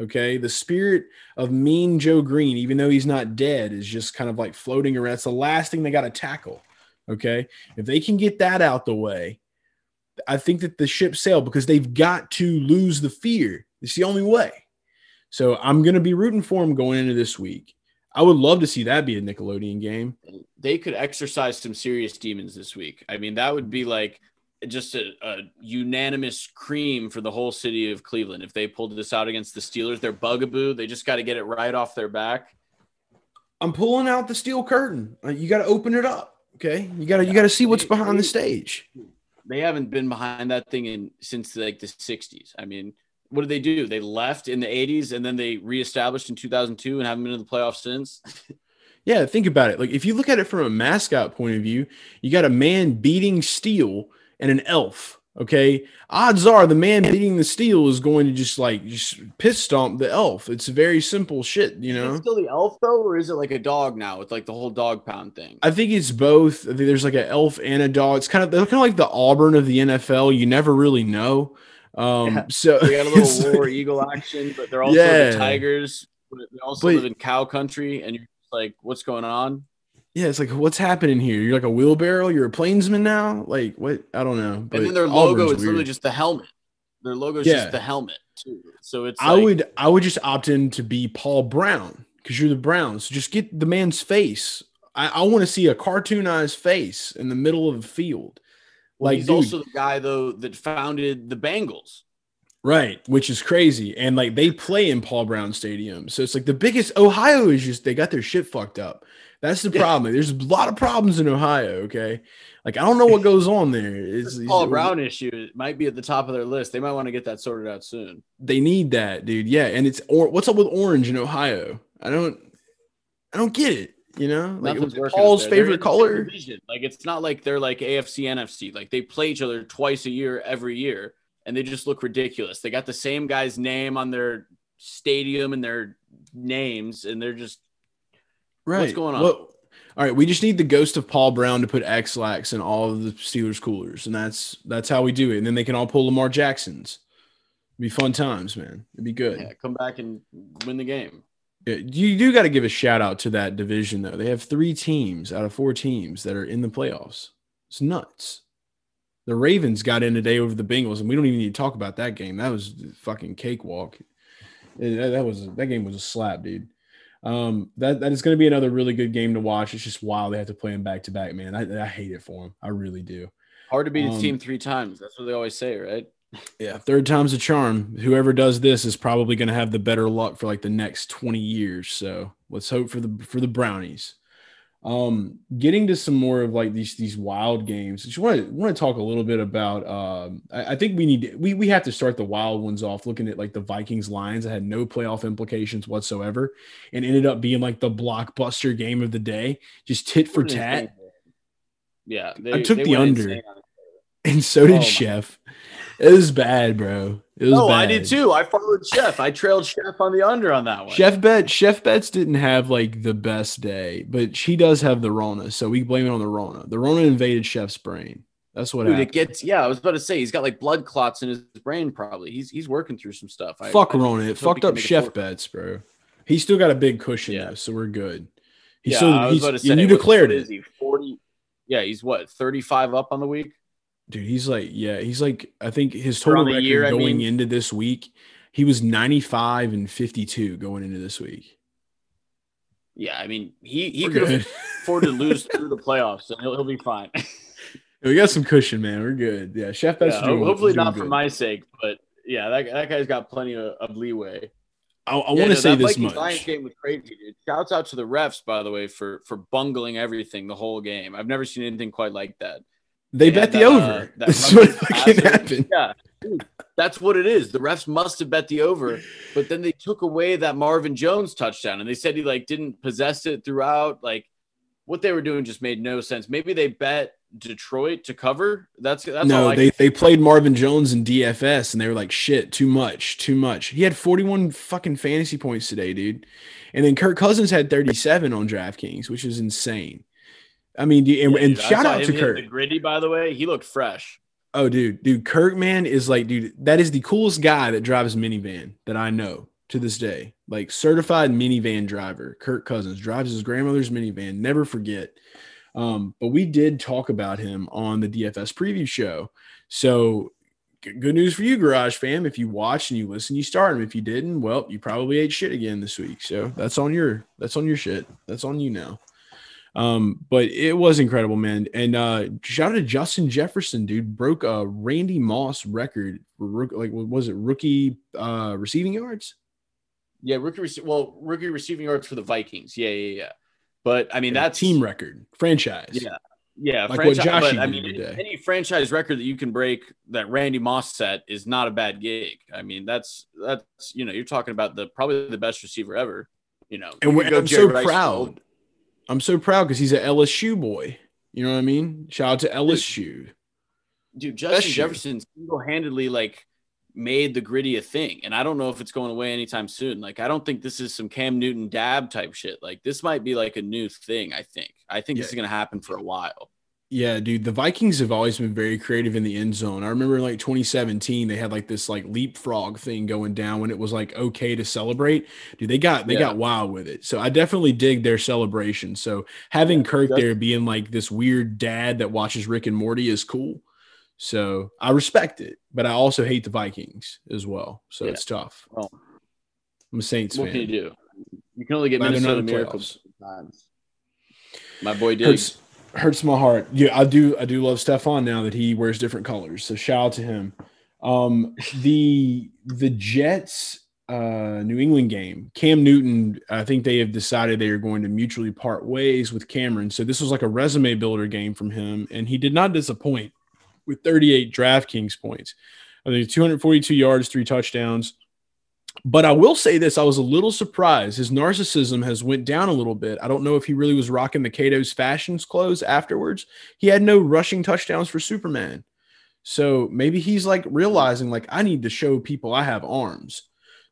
Okay, the spirit of Mean Joe Green, even though he's not dead, is just kind of like floating around. It's the last thing they got to tackle. Okay, if they can get that out the way, I think that the ship sailed because they've got to lose the fear. It's the only way. So I'm going to be rooting for them going into this week. I would love to see that be a Nickelodeon game. They could exercise some serious demons this week. I mean, that would be like just a, a, unanimous cream for the whole city of Cleveland if they pulled this out against the Steelers. They're bugaboo. They just got to get it right off their back. I'm pulling out the steel curtain. Uh, you got to open it up. Okay, you got to you got to see what's behind the stage. They haven't been behind that thing in since like the '60s. I mean, what did they do? They left in the 80s and then they reestablished in 2002 and haven't been in the playoffs since. Yeah, think about it. Like if you look at it from a mascot point of view, you got a man beating steel and an elf. Okay, odds are the man beating the steel is going to just like just piss stomp the elf. It's very simple shit, you know. Is it still the elf though, or is it like a dog now with like the whole dog pound thing? I think it's both. I think there's like an elf and a dog. It's kind of they're kind of like the Auburn of the NFL. You never really know. Um, Yeah. so we got a little war eagle action, but they're also Yeah. the tigers. They also But- live in cow country, and you're just like, what's going on? yeah, it's like what's happening here? You're like a wheelbarrow. You're a plainsman now. Like what? I don't know. But and then their logo Auburn's is literally just the helmet. Their logo is Yeah. just the helmet too. So it's I like, would I would just opt in to be Paul Brown because you're the Browns. Just get the man's face. I, I want to see a cartoonized face in the middle of the field. Like, he's dude, also the guy though that founded the Bengals. right, which is crazy. And like they play in Paul Brown Stadium, so it's like the biggest. Ohio is just they got their shit fucked up. That's the problem. There's a lot of problems in Ohio. Okay, like I don't know what goes on there. It's, This Paul Brown issue it might be at the top of their list. They might want to get that sorted out soon. They need that, dude. Yeah, and it's or what's up with orange in Ohio? I don't, I don't get it. You know, like it was Paul's up there. They're favorite in the same color. Like it's not like they're like AFC NFC. Like they play each other twice a year every year, and they just look ridiculous. They got the same guy's name on their stadium and their names, and they're just Right. What's going on? Well, all right, we just need the ghost of Paul Brown to put X-Lax in all of the Steelers coolers, and that's that's how we do it. And then they can all pull Lamar Jacksons. It'd be fun times, man. It'd be good. yeah, come back and win the game. You do got to give a shout out to that division though. They have three teams out of four teams that are in the playoffs. It's nuts. The Ravens got in today over the Bengals, and we don't even need to talk about that game. That was fucking cakewalk. That was that game was a slap, dude. Um, that that is going to be another really good game to watch. It's just wild they have to play them back to back, man. I, I hate it for them. I really do. Hard to beat a Um, team three times. That's what they always say, right? Yeah, third time's a charm. Whoever does this is probably going to have the better luck for like the next 20 years. So let's hope for the for the brownies. Um, getting to some more of like these these wild games. Just want to want to talk a little bit about. Um, I, I think we need we we have to start the wild ones off. Looking at like the Vikings Lions that had no playoff implications whatsoever, and ended up being like the blockbuster game of the day, just tit for tat. Yeah, I took the under. And so did Oh Chef. It was bad, bro. It was No, bad. I did too. I followed Chef. I trailed Chef on the under on that one. Chef Bet Chef Bets didn't have like the best day, but she does have the Rona, so we blame it on the Rona. The Rona invaded Chef's brain. That's what Dude, it gets yeah. I was about to say he's got like blood clots in his brain. Probably he's he's working through some stuff. I- Fuck I Rona. It fucked up Chef. Bets, bro. He's still got a big cushion Yeah. though, so we're good. He's yeah, still I was he's, about to say. and you declared it. is he? Forty. Yeah, he's what thirty five up on the week. Dude, he's like, yeah, he's like, I think his total record year, I going mean. into this week, he was 95 and 52 going into this week. Yeah, I mean he he We're could good. afford to lose through the playoffs, and he'll, he'll be fine. we got some cushion, man. We're good. Yeah, Chef. Yeah, doing- hopefully not for my sake, but yeah, that, that guy's got plenty of, of leeway. I, I Yeah, want to no, say that this Vikings Lions much. game was crazy, dude. Shouts out to the refs, by the way, for for bungling everything the whole game. I've never seen anything quite like that. They, bet the that, over. uh, That's what fucking happened. Yeah, dude, that's what it is. The refs must have bet the over, but then they took away that Marvin Jones touchdown, and they said he like didn't possess it throughout. Like what they were doing just made no sense. Maybe they bet Detroit to cover. That's that's no, they, they played Marvin Jones in DFS and they were like, shit, too much, too much. He had 41 fucking fantasy points today, dude. And then Kirk Cousins had 37 on DraftKings, which is insane. I mean, and, Yeah, and shout out to Kirk. The gritty, by the way, he looked fresh. Oh, dude, dude, Kirk, man, is like, dude, that is the coolest guy that drives minivan that I know to this day. Like certified minivan driver, Kirk Cousins drives his grandmother's minivan. Never forget. Um, but we did talk about him on the DFS preview show. So good news for you, Garage fam. If you watched and you listened, you start him. If you didn't, well, you probably ate shit again this week. So that's on your that's on your shit. That's on you now. Um, but it was incredible, man. And uh shout out to Justin Jefferson, dude, broke a Randy Moss record for rook, like what was it rookie uh receiving yards? Yeah, rookie. Well, rookie receiving yards for the Vikings. Yeah, yeah, yeah. But I mean, Yeah, that's team record, franchise. Yeah. Yeah, Like what franchise, Joshy but, I mean, any, today. any franchise record that you can break that Randy Moss set is not a bad gig. I mean, that's that's you know, you're talking about the probably the best receiver ever. You know, And You we're, I'm Jerry so Rice proud. I'm so proud because he's an LSU boy. You know what I mean? Shout out to LSU. dude. Justin Best shoe. Jefferson single handedly like made the gritty a thing, and I don't know if it's going away anytime soon. Like, I don't think this is some Cam Newton dab type shit. Like, this might be like a new thing. I think. I think this is gonna happen for a while. Yeah, dude, the Vikings have always been very creative in the end zone. I remember in like 2017, they had like this like leapfrog thing going down when it was like okay to celebrate. Dude, they got they Yeah. got wild with it. So I definitely dig their celebration. So having Kirk there being like this weird dad that watches Rick and Morty is cool. So I respect it, but I also hate the Vikings as well. So Yeah. it's tough. Well, I'm a Saints what fan. can you do? You can only get Glad Minnesota miracles sometimes. My boy Diggs. Hurts my heart. Yeah, I do I do love Stefon now that he wears different colors. So shout out to him. Um the the Jets uh New England game. Cam Newton, I think they have decided they are going to mutually part ways with Cameron. So this was like a resume builder game from him and he did not disappoint with 38 DraftKings points. I think 242 yards, three touchdowns. But I will say this: I was a little surprised. His narcissism has went down a little bit. I don't know if he really was rocking the Cato's fashions clothes afterwards. He had no rushing touchdowns for Superman, so maybe he's like realizing like I need to show people I have arms.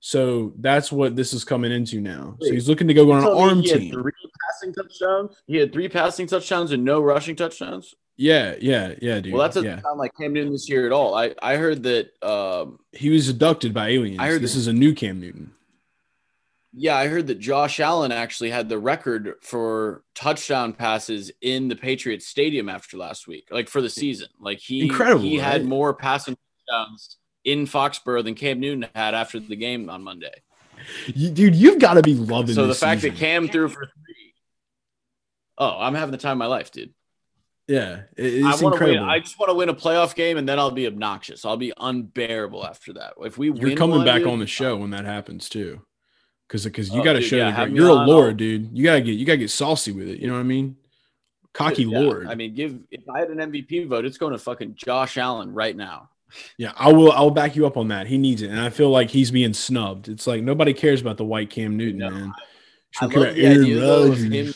So that's what this is coming into now. So he's looking to go on an arm he had. Three passing touchdowns. He had three passing touchdowns and no rushing touchdowns. Yeah, yeah, yeah, dude. Well, that doesn't yeah. sound like Cam Newton this year at all. I I heard that. Um, He was abducted by aliens. I heard this that- is a new Cam Newton. yeah, I heard that Josh Allen actually had the record for touchdown passes in the Patriots Stadium after last week, like for the season. Like he Incredible, he had more passing touchdowns in Foxborough than Cam Newton had after the game on Monday. You, dude, you've got to be loving. So the fact season. that Cam threw for three. Oh, I'm having the time of my life, dude. Yeah, it- I it's want to win. I just want to win a playoff game, and then I'll be obnoxious. I'll be unbearable after that. If we You're coming back on the show uh, when that happens too, because because you Oh, got to show yeah, the have great- me you're a lord, dude. You gotta get you gotta get saucy with it. You know what I mean? Cocky yeah, lord. I mean, give if I had an MVP vote, it's going to fucking Josh Allen right now. yeah, I will. I'll back you up on that. He needs it, and I feel like he's being snubbed. It's like nobody cares about the white Cam Newton, No, man. I care love the idea though him.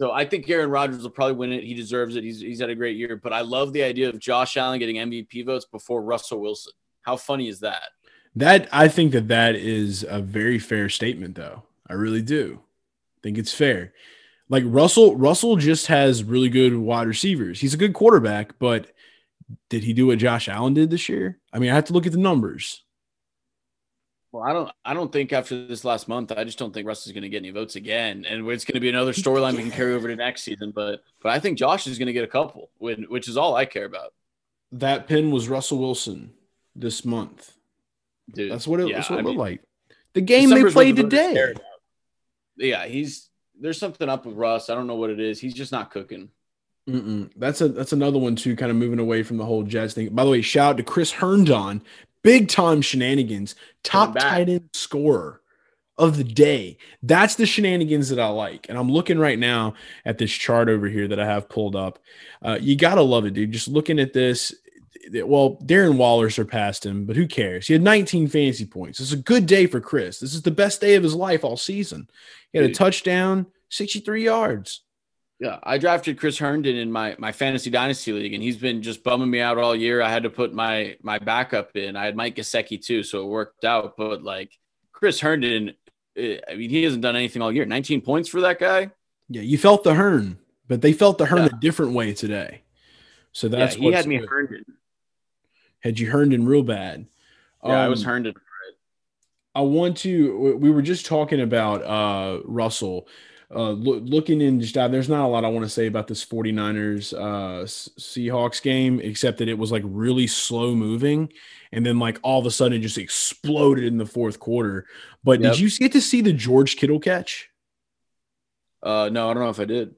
So I think Aaron Rodgers will probably win it. He deserves it. He's he's had a great year. But I love the idea of Josh Allen getting MVP votes before Russell Wilson. How funny is that? That I think that that is a very fair statement, though. I really do think it's fair. Like Russell, Russell just has really good wide receivers. He's a good quarterback, but did he do what Josh Allen did this year? I mean, I have to look at the numbers. Well, I don't. I don't think after this last month, I just don't think Russ is going to get any votes again, and it's going to be another storyline we can carry over to next season. But but I think Josh is going to get a couple, when, which is all I care about, That pin was Russell Wilson this month. dude. That's what it, Yeah, that's what it looked like. The game December's they played the today. Yeah, he's there's something up with Russ. I don't know what it is. He's just not cooking. Mm-mm. That's a that's another one too, kind of moving away from the whole Jets thing. By the way, shout out to Chris Herndon, big time shenanigans, top tight end scorer of the day. That's the shenanigans that I like. And I'm looking right now at this chart over here that I have pulled up. Uh, you gotta love it, dude. Just looking at this. Well, Darren Waller surpassed him, but who cares? He had 19 fantasy points. It's a good day for Chris. This is the best day of his life all season. He had a touchdown, 63 yards. Yeah, I drafted Chris Herndon in my my fantasy dynasty league, and he's been just bumming me out all year. I had to put my my backup in. I had Mike Gesicki too, so it worked out. But like Chris Herndon, eh, I mean, he hasn't done anything all year. 19 points for that guy. Yeah, you felt the Hearn, but they felt the Hearn Yeah. a different way today. So that's yeah, he what's had me good. Herndon. had you Herndon real bad. Yeah, I was Um, Herndon. I want to. We were just talking about uh, Russell. Uh, loo- looking in just dive, there's not a lot I want to say about this 49ers uh, Seahawks game, except that it was like really slow moving, and then like all of a sudden it just exploded in the fourth quarter. But Yep. did you get to see the George Kittle catch? Uh, no, I don't know if I did.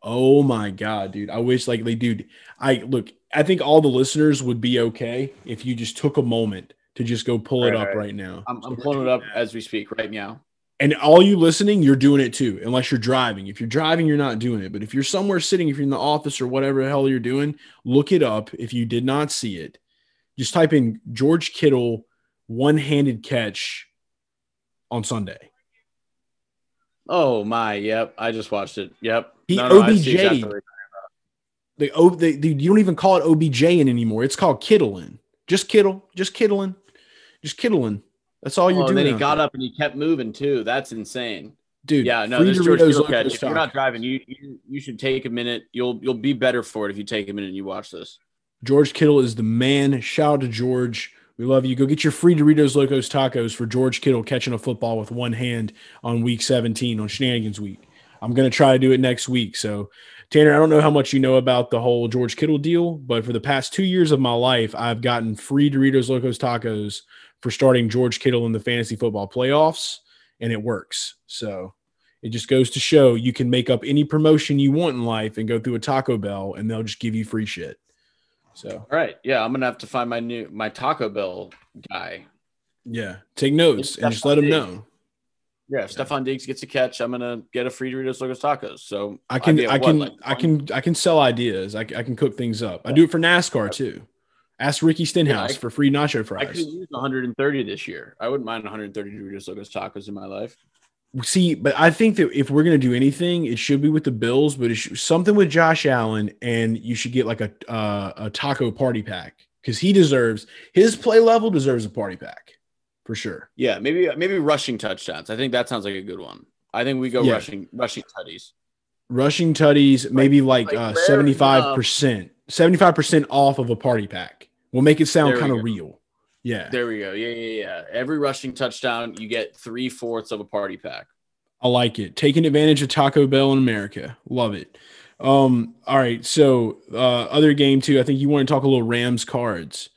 Oh my god, dude! I wish like they, dude. I look. I think all the listeners would be okay if you just took a moment to just go pull it up right. right now. I'm, I'm pulling it up as we speak right now. And all you listening, you're doing it too, unless you're driving. If you're driving, you're not doing it. But if you're somewhere sitting, if you're in the office or whatever the hell you're doing, look it up. If you did not see it, just type in George Kittle one handed catch on Sunday. Oh my, yep. I just watched it. Yep. He No, no, OBJ. see exactly what- The O they, they, you don't even call it OBJ in anymore. It's called Kittling. Just Kittle, just Kittling, just Kittling. That's all you're Oh, doing. and then he got there. up and he kept moving too. That's insane. dude. Yeah, no, this George Kittle catch. If you're not driving, you, you you should take a minute. You'll you'll be better for it if you take a minute and you watch this. George Kittle is the man. Shout out to George. We love you. Go get your free Doritos Locos Tacos for George Kittle catching a football with one hand on week 17 on Shenanigans Week. I'm going to try to do it next week. So, Tanner, I don't know how much you know about the whole George Kittle deal, but for the past two years of my life, I've gotten free Doritos Locos Tacos for starting George Kittle in the fantasy football playoffs, and it works. So, it just goes to show you can make up any promotion you want in life and go through a Taco Bell, and they'll just give you free shit. So, All right, yeah, I'm gonna have to find my new my Taco Bell guy. Yeah, take notes and just let them definitely- know. Yeah, if Stefon Diggs gets a catch, I'm gonna get a free Doritos Locos Tacos. So I can, I what, can, like I can, I can sell ideas. I, I can cook things up. I do it for NASCAR too. Ask Ricky Stenhouse I- for free nacho fries. I could use 130 this year. I wouldn't mind 130 Doritos Locos Tacos in my life. See, but I think that if we're gonna do anything, it should be with the Bills, but it should, something with Josh Allen, and you should get like a uh, a taco party pack because he deserves his play level deserves a party pack for sure. Yeah, maybe maybe rushing touchdowns. I think that sounds like a good one. I think we go Yeah. rushing rushing tutties. Rushing tutties, maybe like uh, rare seventy five percent, seventy five percent off of a party pack. We'll make it sound kind of real. Yeah. There we go. Yeah, yeah, yeah. Every rushing touchdown, you get three fourths of a party pack. I like it. Taking advantage of Taco Bell in America. Love it. Um, all right. So uh other game too. I think you want to talk a little Rams cards.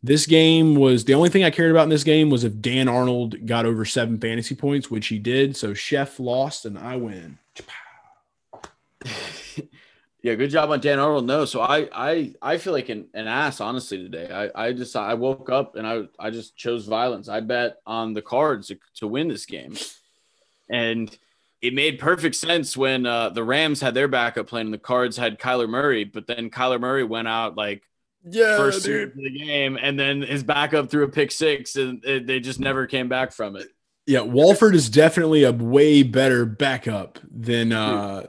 This game was the only thing I cared about in this game was if Dan Arnold got over seven fantasy points, which he did. So Chef lost and I win. Yeah, good job on Dan Arnold. No, so I I I feel like an, an ass honestly today. I I just I woke up and I I just chose violence. I bet on the cards to, to win this game, and it made perfect sense when uh, the Rams had their backup plan and the Cards had Kyler Murray, but then Kyler Murray went out like Yeah, first series of the game, and then his backup threw a pick six, and it, they just never came back from it. Yeah, Wolford is definitely a way better backup than uh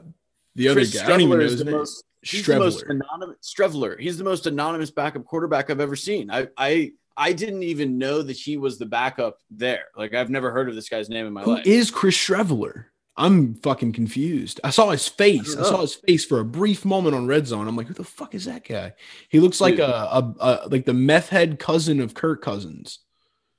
the other Chris guy. I don't even know his the name. most He's the most anonymous Streveler. He's the most anonymous backup quarterback I've ever seen. I I I didn't even know that he was the backup there. Like I've never heard of this guy's name in my Who life. is Chris Streveler? I'm fucking confused. I saw his face. I, I saw his face for a brief moment on Red Zone. I'm like, who the fuck is that guy? He looks like a, a, a like the meth head cousin of Kirk Cousins.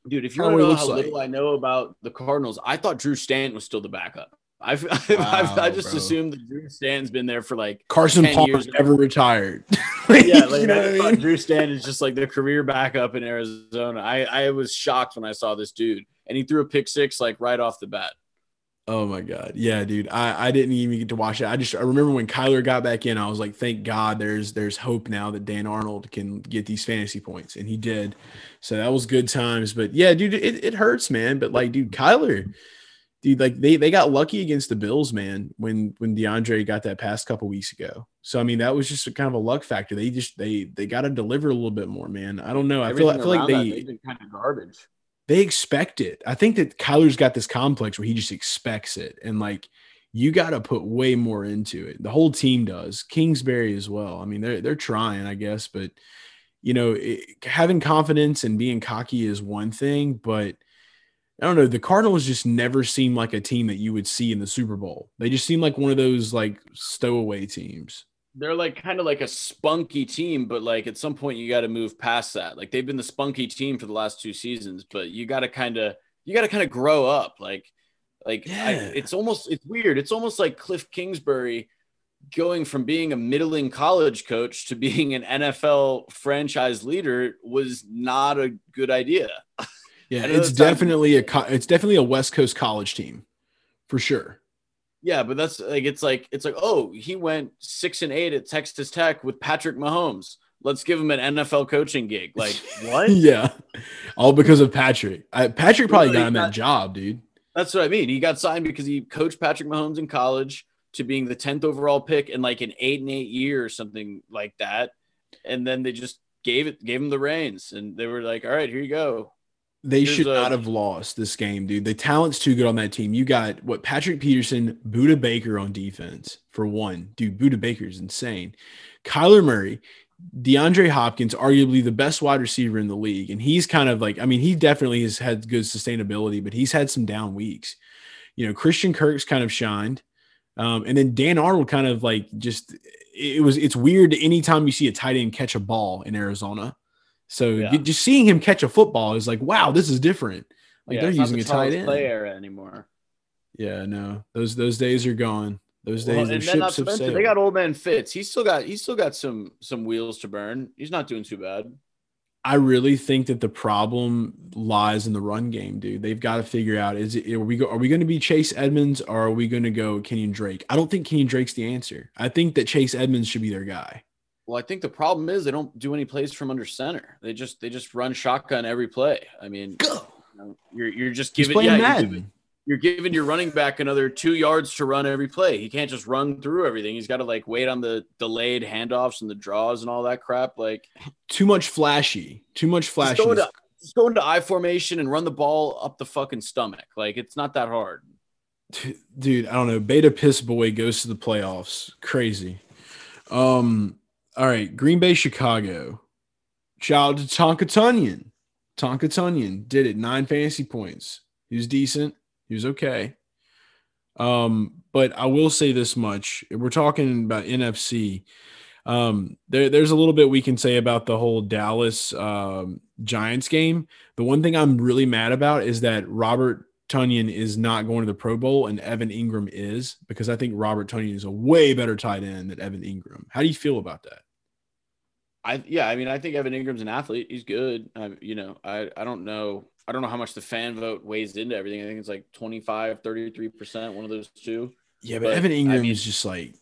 Dude, if you want to know know what he how looks little like. I know about the Cardinals, I thought Drew Stanton was still the backup. I've, I've, Wow, I just bro. assumed that Drew Stanton's been there for like Carson 10 Palmer never retired. yeah, like you know I what I mean? Drew Stanton is just like the career backup in Arizona. I I was shocked when I saw this dude, and he threw a pick six like right off the bat. Oh my god, yeah, dude. I I didn't even get to watch it. I just I remember when Kyler got back in, I was like, thank God, there's there's hope now that Dan Arnold can get these fantasy points, and he did. So that was good times. But yeah, dude, it, it hurts, man. But like, dude, Kyler, dude, like they they got lucky against the Bills, man. When when DeAndre got that pass a couple weeks ago. So I mean, that was just a kind of a luck factor. They just they they got to deliver a little bit more, man. I don't know. I feel I feel like they that, been kind of garbage. they expect it. I think that Kyler's got this complex where he just expects it. And like you got to put way more into it. The whole team does. Kingsbury as well. I mean, they're they're trying, I guess, but you know, it, having confidence and being cocky is one thing, but I don't know. The Cardinals just never seem like a team that you would see in the Super Bowl. They just seem like one of those like stowaway teams. They're like kind of like a spunky team, but like at some point you got to move past that. Like they've been the spunky team for the last two seasons, but you got to kind of you got to kind of grow up. Like like I, it's almost it's weird. It's almost like Kliff Kingsbury going from being a middling college coach to being an NFL franchise leader was not a good idea. Yeah, it's definitely a co- it's definitely a West Coast college team for sure. Yeah, but that's like it's like it's like oh he went six and eight at Texas Tech with Patrick Mahomes. Let's give him an NFL coaching gig. Like what? yeah, all because of Patrick. I, Patrick probably got him that job, dude. That's what I mean. He got signed because he coached Patrick Mahomes in college to being the 10th overall pick in like an eight and eight year or something like that. And then they just gave it, gave him the reins, and they were like, "All right, here you go." They There's should a- not have lost this game, dude. The talent's too good on that team. You got what Patrick Peterson, Budda Baker on defense for one. Dude, Budda Baker is insane. Kyler Murray, DeAndre Hopkins, arguably the best wide receiver in the league. And he's kind of like, I mean, he definitely has had good sustainability, but he's had some down weeks. You know, Christian Kirk's kind of shined. Um, and then Dan Arnold kind of like just it was it's weird anytime you see a tight end catch a ball in Arizona. So Yeah. just seeing him catch a football is like, wow, this is different. Like Yeah, they're using the a tight end. Clay era anymore. Yeah, no, those those days are gone. Those days, Well, and then not to mention, they got old man Fitz. He's still got he's still got some some wheels to burn. He's not doing too bad. I really think that the problem lies in the run game, dude. They've got to figure out is it are we go, are we going to be Chase Edmonds or are we going to go Kenyan Drake? I don't think Kenyan Drake's the answer. I think that Chase Edmonds should be their guy. Well, I think the problem is they don't do any plays from under center. They just they just run shotgun every play. I mean, Go. you know, you're you're just giving yeah, you're giving, you're giving your running back another two yards to run every play. He can't just run through everything. He's got to like wait on the delayed handoffs and the draws and all that crap. Like Too much flashy. Too much just flashy. go into just go into I formation and run the ball up the fucking stomach. Like it's not that hard. dude i don't know beta piss boy goes to the playoffs crazy um all right green bay chicago. Shout out to tonka tonyan. Tonka tonyan did it. Nine fantasy points. He was decent. He was okay. Um but i will say this much. We're talking about nfc um there, there's a little bit we can say about the whole dallas um giants game. The one thing i'm really mad about is that robert Tonyan is not going to the Pro Bowl and Evan Engram is because I think Robert Tonyan is a way better tight end than Evan Engram. How do you feel about that? I yeah, I mean, I think Evan Engram's an athlete. He's good. Um, you know, I I don't know. I don't know how much the fan vote weighs into everything. I think it's like 25, 33%, one of those two. Yeah, but, But, Evan I Engram mean- is just like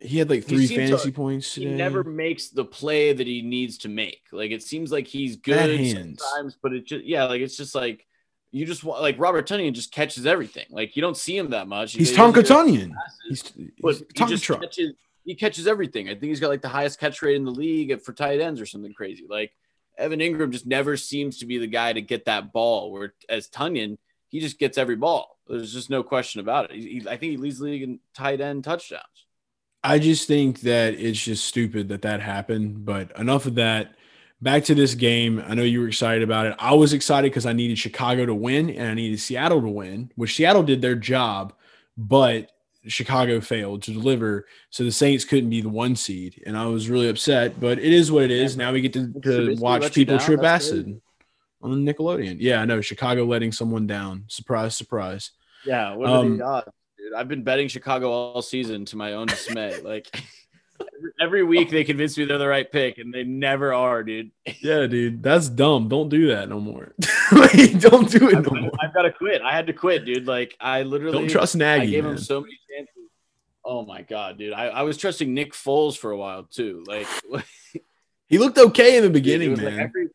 he had like three fantasy to- points He never makes the play that he needs to make. Like it seems like he's good sometimes, but it just yeah, like it's just like you just want like Robert Tonyan just catches everything. Like you don't see him that much. he's He Tonka Tonyan. He's, but he's he Tonka just truck. catches he catches everything. I think he's got like the highest catch rate in the league for tight ends or something crazy. Like Evan Engram just never seems to be the guy to get that ball. Where as Tonyan, he just gets every ball. There's just no question about it. He, he- I think he leads the league in tight end touchdowns. I just think that it's just stupid that that happened. But enough of that. Back to this game. I know you were excited about it. I was excited because I needed Chicago to win and I needed Seattle to win, which Seattle did their job, but Chicago failed to deliver. So the Saints couldn't be the one seed. And I was really upset, but it is what it is. Now we get to, to watch people trip That's acid on Nickelodeon. Yeah, I know. Chicago letting someone down. Surprise, surprise. Yeah, what are the um, odds, dude? I've been betting Chicago all season to my own dismay. like every- week they convince me they're the right pick, and they never are, dude. Yeah, dude. That's dumb. Don't do that no more. like, don't do it I've, no more. I've got to quit. I had to quit, dude. Like I literally Don't trust Nagy. I gave him so many chances. Oh my god, dude! I, I was trusting Nick Foles for a while too. Like, He looked okay in the beginning, was like man. every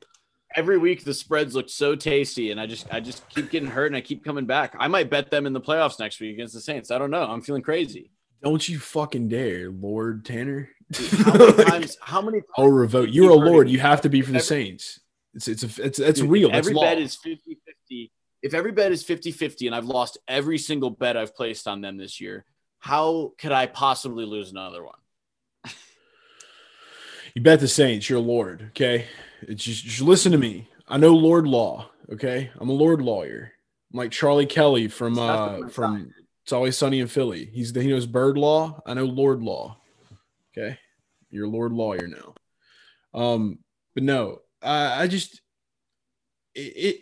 every week the spreads looked so tasty, and I just I just keep getting hurt, and I keep coming back. I might bet them in the playoffs next week against the Saints. I don't know. I'm feeling crazy. Don't you fucking dare, Lord Tanner. How many times? How many? oh, revote. You're a lord. You have to be for the Every- Saints. It's it's a, it's it's Dude, real. every bet is 50 50. If every bet is 50 50 and I've lost every single bet I've placed on them this year, how could I possibly lose another one? you bet the Saints. You're a lord. Okay. It's just, just listen to me. I know Lord Law. Okay. I'm a Lord lawyer. I'm like Charlie Kelly from uh from. It's Always Sunny in Philly. He's the, he knows bird law. I know Lord Law. Okay. You're Lord lawyer now. Um, but no, I, I just it, it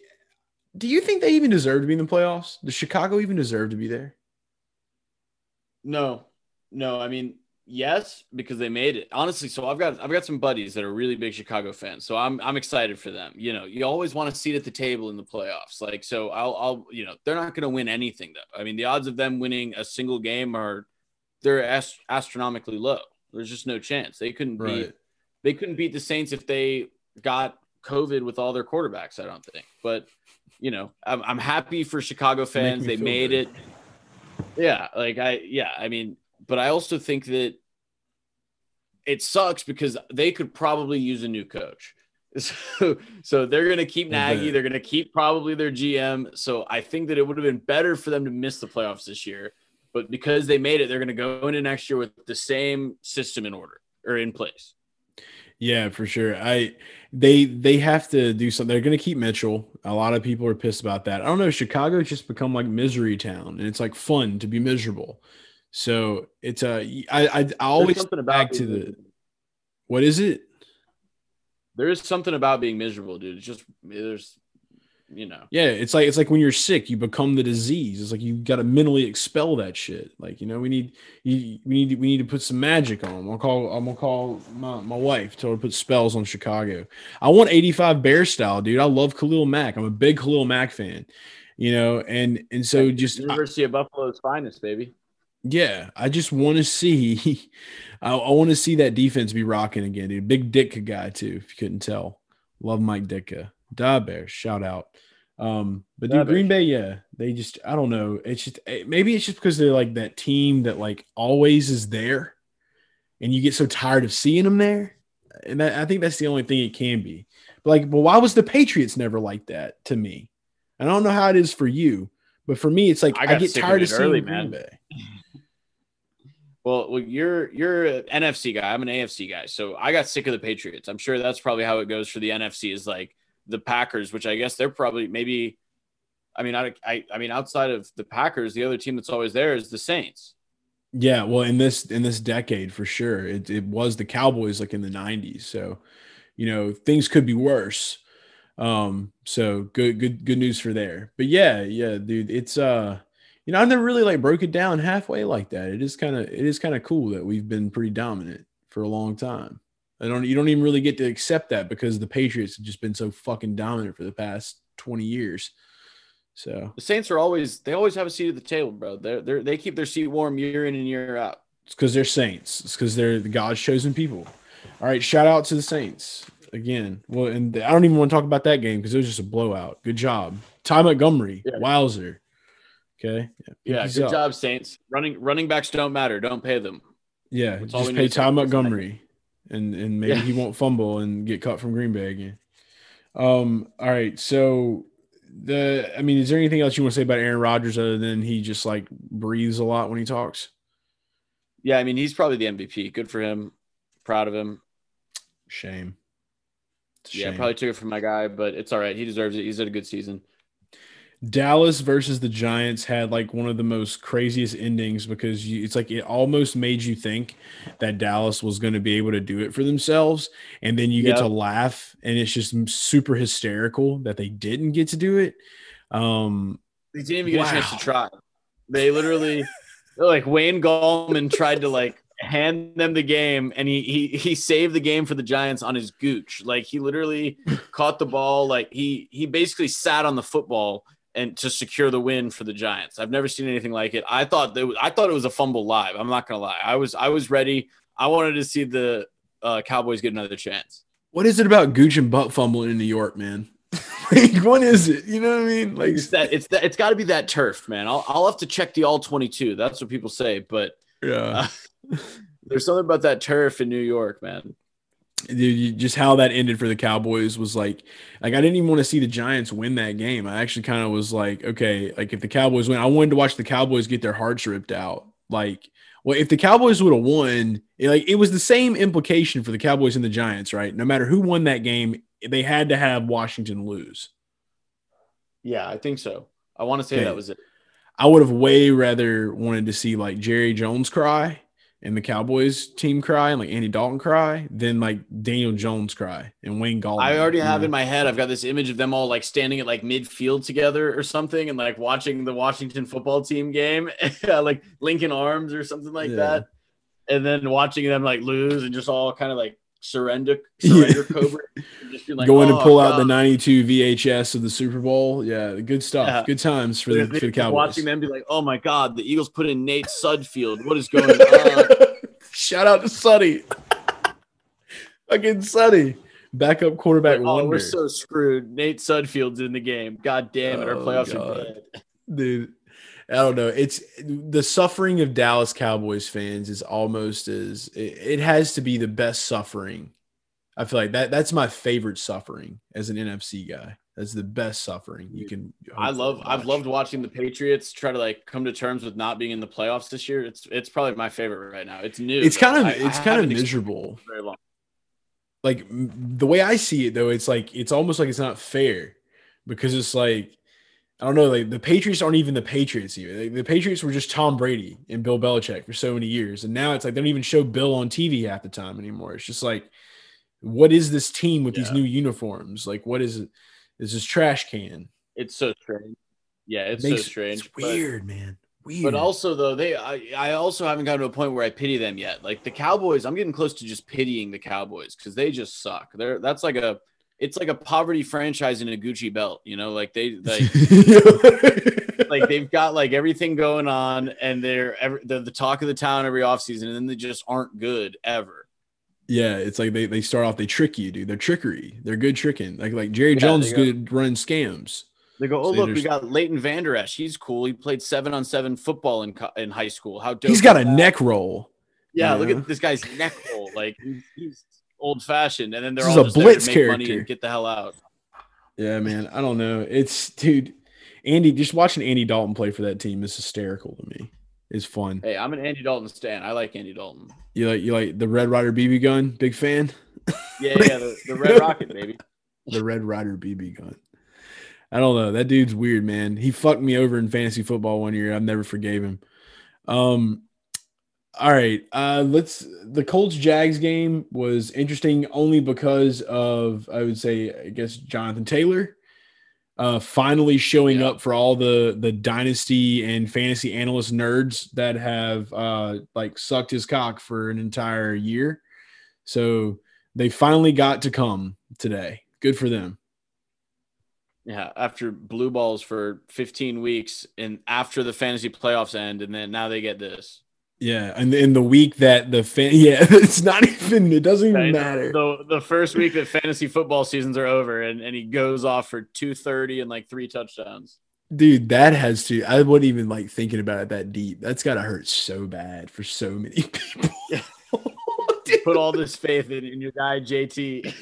do you think they even deserve to be in the playoffs? Does Chicago even deserve to be there? No, no. I mean, yes, because they made it. Honestly, so I've got I've got some buddies that are really big Chicago fans, so I'm I'm excited for them. You know, you always want a seat at the table in the playoffs. Like, so I'll I'll you know they're not going to win anything though. I mean, the odds of them winning a single game are they're ast- astronomically low. There's just no chance they couldn't beat they couldn't beat the Saints if they got COVID with all their quarterbacks. I don't think, but you know, I'm, I'm happy for Chicago fans. They made good. it. Yeah, like I, yeah, I mean, but I also think that it sucks because they could probably use a new coach. So, so they're going to keep Nagy. They're going to keep probably their GM. So I think that it would have been better for them to miss the playoffs this year. But because they made it, they're going to go into next year with the same system in order or in place. Yeah, for sure. I they they have to do something. They're going to keep Mitchell. A lot of people are pissed about that. I don't know. Chicago has just become like misery town, and it's like fun to be miserable. So it's a I I, I always something back to the what is it? There is something about being miserable, dude. It's just there's you know. Yeah, it's like it's like when you're sick, you become the disease. It's like you got to mentally expel that shit. Like you know, we need you, we need we need to put some magic on. Them. I'll call I'm gonna call my, my wife. Tell her to put spells on Chicago. I want 85 Bear style, dude. I love Khalil Mack. I'm a big Khalil Mack fan. You know, and and so just University I, of Buffalo's finest, baby. Yeah, I just want to see. I, I want to see that defense be rocking again, dude. Big Ditka guy too, if you couldn't tell. Love Mike Ditka. Da Bears, shout out. Um, but dude, Green Bay, yeah, they just I don't know. It's just eh, maybe it's just because they're like that team that like always is there, and you get so tired of seeing them there. And that, I think that's the only thing it can be. But like, well, why was the Patriots never like that to me? I don't know how it is for you, but for me, it's like I, I get tired of, of seeing early, Green man. Bay. Well, you're you're an NFC guy. I'm an AFC guy. So I got sick of the Patriots. I'm sure that's probably how it goes for the NFC. Is like the Packers, which I guess they're probably maybe. I mean, I, I I mean, outside of the Packers, the other team that's always there is the Saints. Yeah, well, in this in this decade for sure, it it was the Cowboys like in the '90s. So, you know, things could be worse. Um, so good good good news for there. But yeah, yeah, dude, it's uh you know, I never really like broke it down halfway like that. It is kind of it is kind of cool that we've been pretty dominant for a long time. I don't you don't even really get to accept that because the Patriots have just been so fucking dominant for the past 20 years. So the Saints are always they always have a seat at the table, bro. They're, they're they keep their seat warm year in and year out. It's because they're Saints. It's because they're the God's chosen people. All right, shout out to the Saints again. Well, and I don't even want to talk about that game because it was just a blowout. Good job, Ty Montgomery, yeah. Wowzer. Okay. Yeah. yeah good up. job, Saints. Running running backs don't matter. Don't pay them. Yeah. That's just pay Ty Montgomery, and and maybe yeah. he won't fumble and get cut from Green Bay again. Um. All right. So the I mean, is there anything else you want to say about Aaron Rodgers other than he just like breathes a lot when he talks? Yeah, I mean, he's probably the MVP. Good for him. Proud of him. Shame. Yeah, probably took it from my guy, but it's all right. He deserves it. He's had a good season. Dallas versus the Giants had like one of the most craziest endings because you, it's like it almost made you think that Dallas was going to be able to do it for themselves, and then you yep. get to laugh, and it's just super hysterical that they didn't get to do it. Um, they didn't even get wow. a chance to try. They literally, like Wayne Gallman tried to like hand them the game and he he he saved the game for the Giants on his gooch. Like he literally caught the ball like he he basically sat on the football and to secure the win for the Giants. I've never seen anything like it. I thought that I thought it was a fumble live. I'm not gonna lie. I was I was ready. I wanted to see the uh, Cowboys get another chance. What is it about Gooch and butt fumbling in New York, man? like, what is it? You know what I mean? Like it's that it's that it's got to be that turf, man. I'll I'll have to check the all 22. That's what people say, but yeah, uh, there's something about that turf in New York, man just how that ended for the Cowboys was like, like I didn't even want to see the Giants win that game. I actually kind of was like, okay, like if the Cowboys win, I wanted to watch the Cowboys get their hearts ripped out. Like, well, if the Cowboys would have won, it, like it was the same implication for the Cowboys and the Giants, right? No matter who won that game, they had to have Washington lose. Yeah, I think so. I want to say okay. that was it. I would have way rather wanted to see like Jerry Jones cry and the Cowboys team cry and like Andy Dalton cry than like Daniel Jones cry and Wayne Gallman. I already have know? in my head, I've got this image of them all like standing at like midfield together or something and like watching the Washington football team game, uh, like Lincoln Arms or something like yeah. that. And then watching them like lose and just all kind of like surrender, surrender. Cobra. Like, Going oh, to pull God. out the 92 VHS of the Super Bowl. Yeah, good stuff. Yeah. Good times for the, for the Cowboys. Watching them be like, oh my God, the Eagles put in Nate sudfeld What is going on? Shout out to Sonny. Fucking Sonny. backup quarterback oh, wonder. we're so screwed. Nate Sudfeld's in the game. God damn it, our Oh, playoffs God. are dead. dude i don't know it's the suffering of dallas cowboys fans is almost as it, it has to be the best suffering i feel like that that's my favorite suffering as an nfc guy that's the best suffering you can I love to I've loved watching the Patriots try to like come to terms with not being in the playoffs this year. It's it's probably my favorite right now. It's new. it's kind of I- I it's kind of miserable very long. like the way I see it though, it's like it's almost like it's not fair because it's like I don't know, like the Patriots aren't even the Patriots even. Like, the Patriots were just Tom Brady and Bill Belichick for so many years, and now it's like they don't even show Bill on TV half the time anymore. It's just like, what is this team with these new uniforms? Like, what is it? Is this trash can? It's so strange. Yeah, it's Makes- so strange. It's but- weird, man. Weird. But also though, they I, I also haven't gotten to a point where I pity them yet. Like the Cowboys, I'm getting close to just pitying the Cowboys because they just suck. They're that's like a it's like a poverty franchise in a Gucci belt, you know, like they like like they've got like everything going on and they're ever they're the talk of the town every offseason and then they just aren't good ever. Yeah, it's like they, they start off, they trick you, dude. They're trickery. They're good tricking. Like like Jerry Yeah, Jones is go- good running scams. They go, oh So look, we got Leighton Vander Esch. He's cool. He played seven on seven football in in high school. How dope He's got a that? neck roll. Yeah, look at this guy's neck roll. Like he's, he's old fashioned, and then they're This is all a just there blitz to make money character. and get the hell out. Yeah, man. I don't know. It's dude, Andy. Just watching Andy Dalton play for that team is hysterical to me. It's fun. Hey, I'm an Andy Dalton stan. I like Andy Dalton. You like you like the Red Ryder BB gun? Big fan. Yeah, yeah, the, the Red Rocket, baby. The Red Ryder BB gun. I don't know. That dude's weird, man. He fucked me over in fantasy football one year. I've never forgave him. Um. All right. Uh. Let's. The Colts Jags game was interesting only because of I would say I guess Jonathan Taylor. uh, finally showing Yeah. up for all the the dynasty and fantasy analyst nerds that have uh, like sucked his cock for an entire year. So they finally got to come today. Good for them. Yeah, after blue balls for 15 weeks and after the fantasy playoffs end, and then now they get this. Yeah, and in the week that the fan, yeah, it's not even. It doesn't even matter. The, the first week that fantasy football seasons are over, and, and he goes off for 230 and like three touchdowns. Dude, that has to. I wouldn't even like thinking about it that deep. That's got to hurt so bad for so many people. Put all this faith in, in your guy, JT.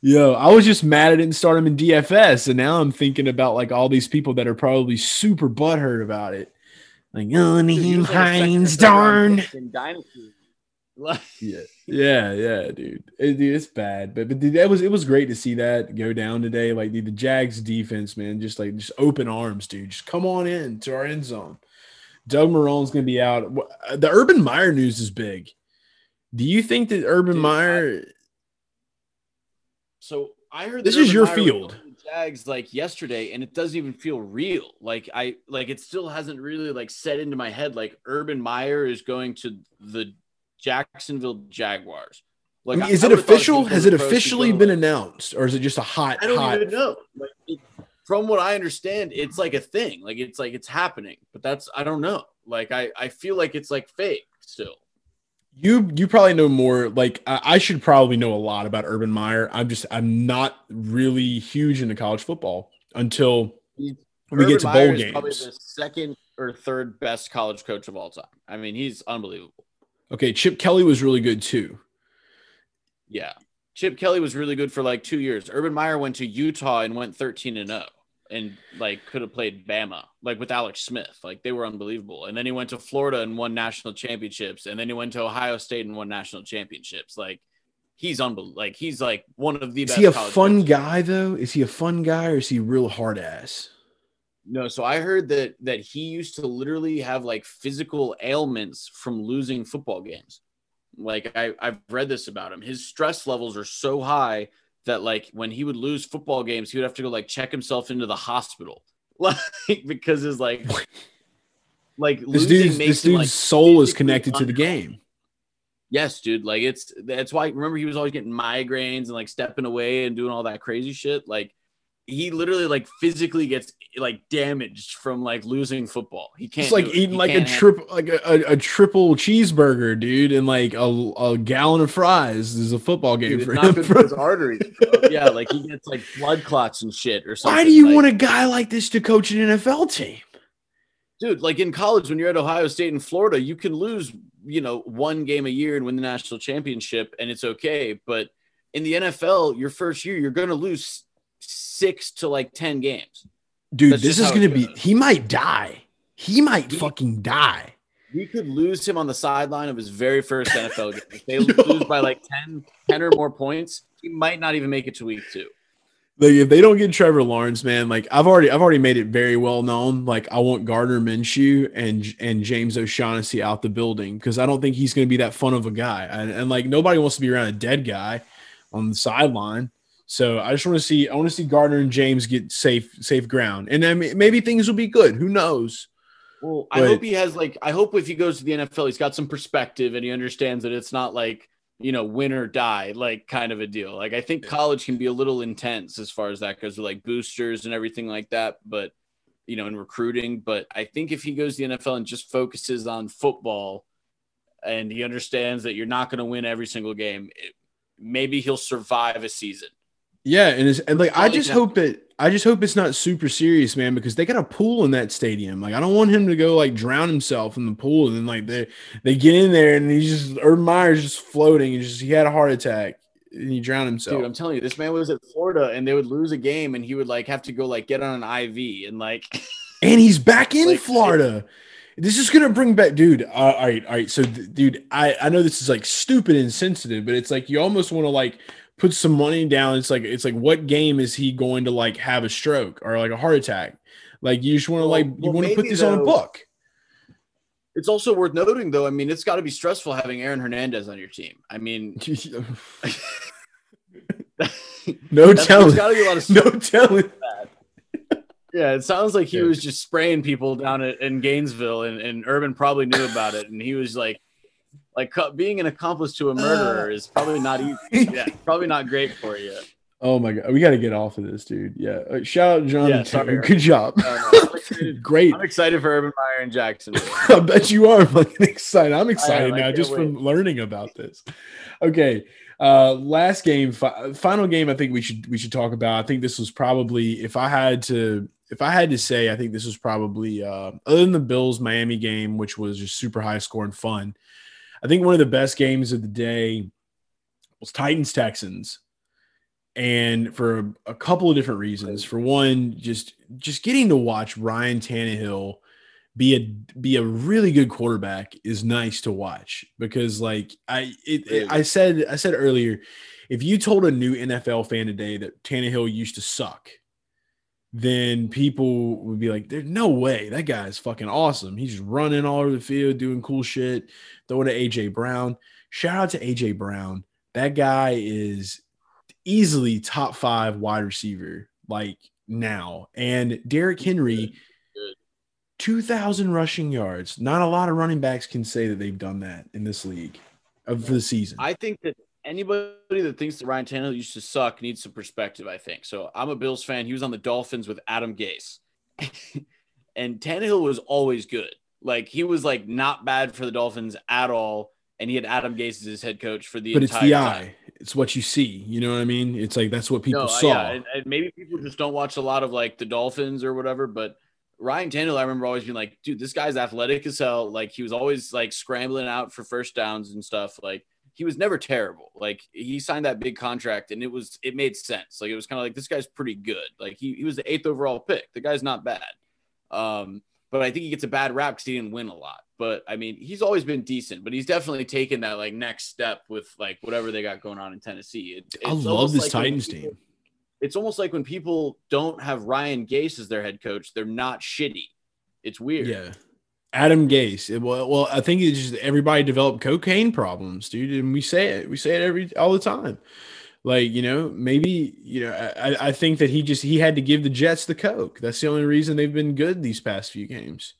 Yo, I was just mad I didn't start him in DFS, and now I'm thinking about like all these people that are probably super butthurt about it. Like, oh, Nyheim was like a second or Hines, darn. pick In Dynasty. Like, Yeah, yeah, yeah, dude. It, dude, it's bad, but but dude, that was it was great to see that go down today. Like dude, the Jags defense, man, just like just open arms, dude. Just come on in to our end zone. Doug Marrone's gonna be out. Uh, the Urban Meyer news is big. Do you think that Urban Dude, Meyer? So I heard This is Urban your Meyer field. Going to the Jags like yesterday, and it doesn't even feel real. Like I like it still hasn't really like set into my head. Like Urban Meyer is going to the Jacksonville Jaguars. I Like mean, is I it would've thought he official? Has it officially been announced, or is it just a hot, I don't hot? even know. Like it, from what I understand, it's like a thing. Like it's like it's happening, but that's I don't know. Like I I feel like it's like fake still. You you probably know more. Like I, I should probably know a lot about Urban Meyer. I'm just I'm not really huge into college football until He's- we get to Urban Meyer bowl is Probably the second or third best college coach of all time. I mean, he's unbelievable. Okay, Chip Kelly was really good too. Yeah. Chip Kelly was really good for like two years. Urban Meyer went to Utah and went 13 and 0 and like could have played Bama, like with Alex Smith. Like they were unbelievable. And then he went to Florida and won national championships. And then he went to Ohio State and won national championships. Like he's unbelievable. Like he's like one of the Is best. he a fun guy though? Is he a fun guy or is he a real hard ass? No, so I heard that that he used to literally have like physical ailments from losing football games. Like I, I've read this about him. His stress levels are so high that like when he would lose football games, he would have to go like check himself into the hospital, like because his like like This losing dude's makes this him, dude's like, soul is connected to the game. Yes, dude. Like it's that's why remember he was always getting migraines and like stepping away and doing all that crazy shit. Like he literally like physically gets like damaged from like losing football. He can't. It's like do it. eating like a can't have- triple, like a, a, a triple cheeseburger, dude, and like a, a gallon of fries. This is a football game Dude, for him. for his arteries. yeah, like he gets like blood clots and shit or something. Why do you like, want a guy like this to coach an NFL team? dude? Like in college, when you're at Ohio State and Florida, you can lose, you know, one game a year and win the national championship, and it's okay. But in the NFL, your first year, you're going to lose six to like ten games. Dude, That's this is going to be, goes. he might die. He might He- fucking die. We could lose him on the sideline of his very first NFL game. If they No. lose by like 10, 10 or more points, he might not even make it to week two. Like if they don't get Trevor Lawrence, man, like I've already I've already made it very well known. Like I want Gardner Minshew and and James O'Shaughnessy out the building because I don't think he's going to be that fun of a guy. And, and like nobody wants to be around a dead guy on the sideline. So I just want to see I want to see Gardner and James get safe safe ground, and then maybe things will be good. Who knows? Well, I But- hope he has like I hope if he goes to the NFL, he's got some perspective and he understands that it's not like you know win or die like kind of a deal. Like I think college can be a little intense as far as that goes with like boosters and everything like that, but you know in recruiting. But I think if he goes to the NFL and just focuses on football, and he understands that you're not going to win every single game, it, maybe he'll survive a season. Yeah, and it's and like I just hope it I just hope it's not super serious, man, because they got a pool in that stadium. Like I don't want him to go like drown himself in the pool and then like they they get in there and he's just Urban Meyer's just floating and just he had a heart attack and he drowned himself. Dude, I'm telling you, this man was at Florida and they would lose a game and he would like have to go like get on an IV and like and he's back in Like, Florida. This is gonna bring back, dude. Uh, all right, all right. So, th- dude, I I know this is like stupid and sensitive, but it's like you almost want to like put some money down. It's like it's like what game is he going to like have a stroke or like a heart attack? Like you just want to Well- like you well, want to put this on a book. It's also worth noting, though. I mean, it's got to be stressful having Aaron Hernandez on your team. I mean, no telling. got to be a lot of. No telling. Yeah, it sounds like he was just spraying people down at, in Gainesville, and, and Urban probably knew about it, and he was like, like being an accomplice to a murderer is probably not easy. Yeah, probably not great for you. Oh my god, we got to get off of this, dude. Yeah, Uh, shout out John. Yeah, sorry, Taylor. Eric. Good job. Uh, no, I'm, Great. I'm excited for Urban Meyer and Jackson. I bet you are fucking excited. I'm excited I now can't just from learning about this. Okay. Uh last game fi- final game I think we should we should talk about. I think this was probably if I had to if I had to say I think this was probably uh other than the Bills Miami game which was just super high score and fun. I think one of the best games of the day was Titans Texans. And for a, a couple of different reasons. For one, just just getting to watch Ryan Tannehill be a be a really good quarterback is nice to watch because like I it, Really I said I said earlier, if you told a new NFL fan today that Tannehill used to suck, then people would be like, "There's no way that guy is fucking awesome. He's just running all over the field, doing cool shit." Throwing to AJ Brown. Shout out to AJ Brown. That guy is easily top five wide receiver like now, and Derrick Henry. 2,000 rushing yards. Not a lot of running backs can say that they've done that in this league of the season. I think that anybody that thinks that Ryan Tannehill used to suck needs some perspective. I think so. I'm a Bills fan. He was on the Dolphins with Adam Gase, and Tannehill was always good. Like he was like not bad for the Dolphins at all, and he had Adam Gase as his head coach for the but it's entire the time. eye. It's what you see. You know what I mean? It's like that's what people no, saw. yeah, and, and maybe people just don't watch a lot of like the Dolphins or whatever. But Ryan Tannehill, I remember always being like, dude, this guy's athletic as hell. Like he was always like scrambling out for first downs and stuff. Like he was never terrible. Like he signed that big contract and it was it made sense. Like it was kind of like this guy's pretty good. Like he, he was the eighth overall pick. The guy's not bad. Um, but I think he gets a bad rap because he didn't win a lot. But I mean, he's always been decent, but he's definitely taken that like next step with like whatever they got going on in Tennessee. It, I love this like Titans people- team. It's almost like when people don't have Ryan Gase as their head coach, they're not shitty. It's weird. Yeah. Adam Gase. Well, well, I think it's just everybody developed cocaine problems, dude. And we say it. We say it every all the time. Like, you know, maybe, you know, I, I think that he just he had to give the Jets the coke. That's the only reason they've been good these past few games.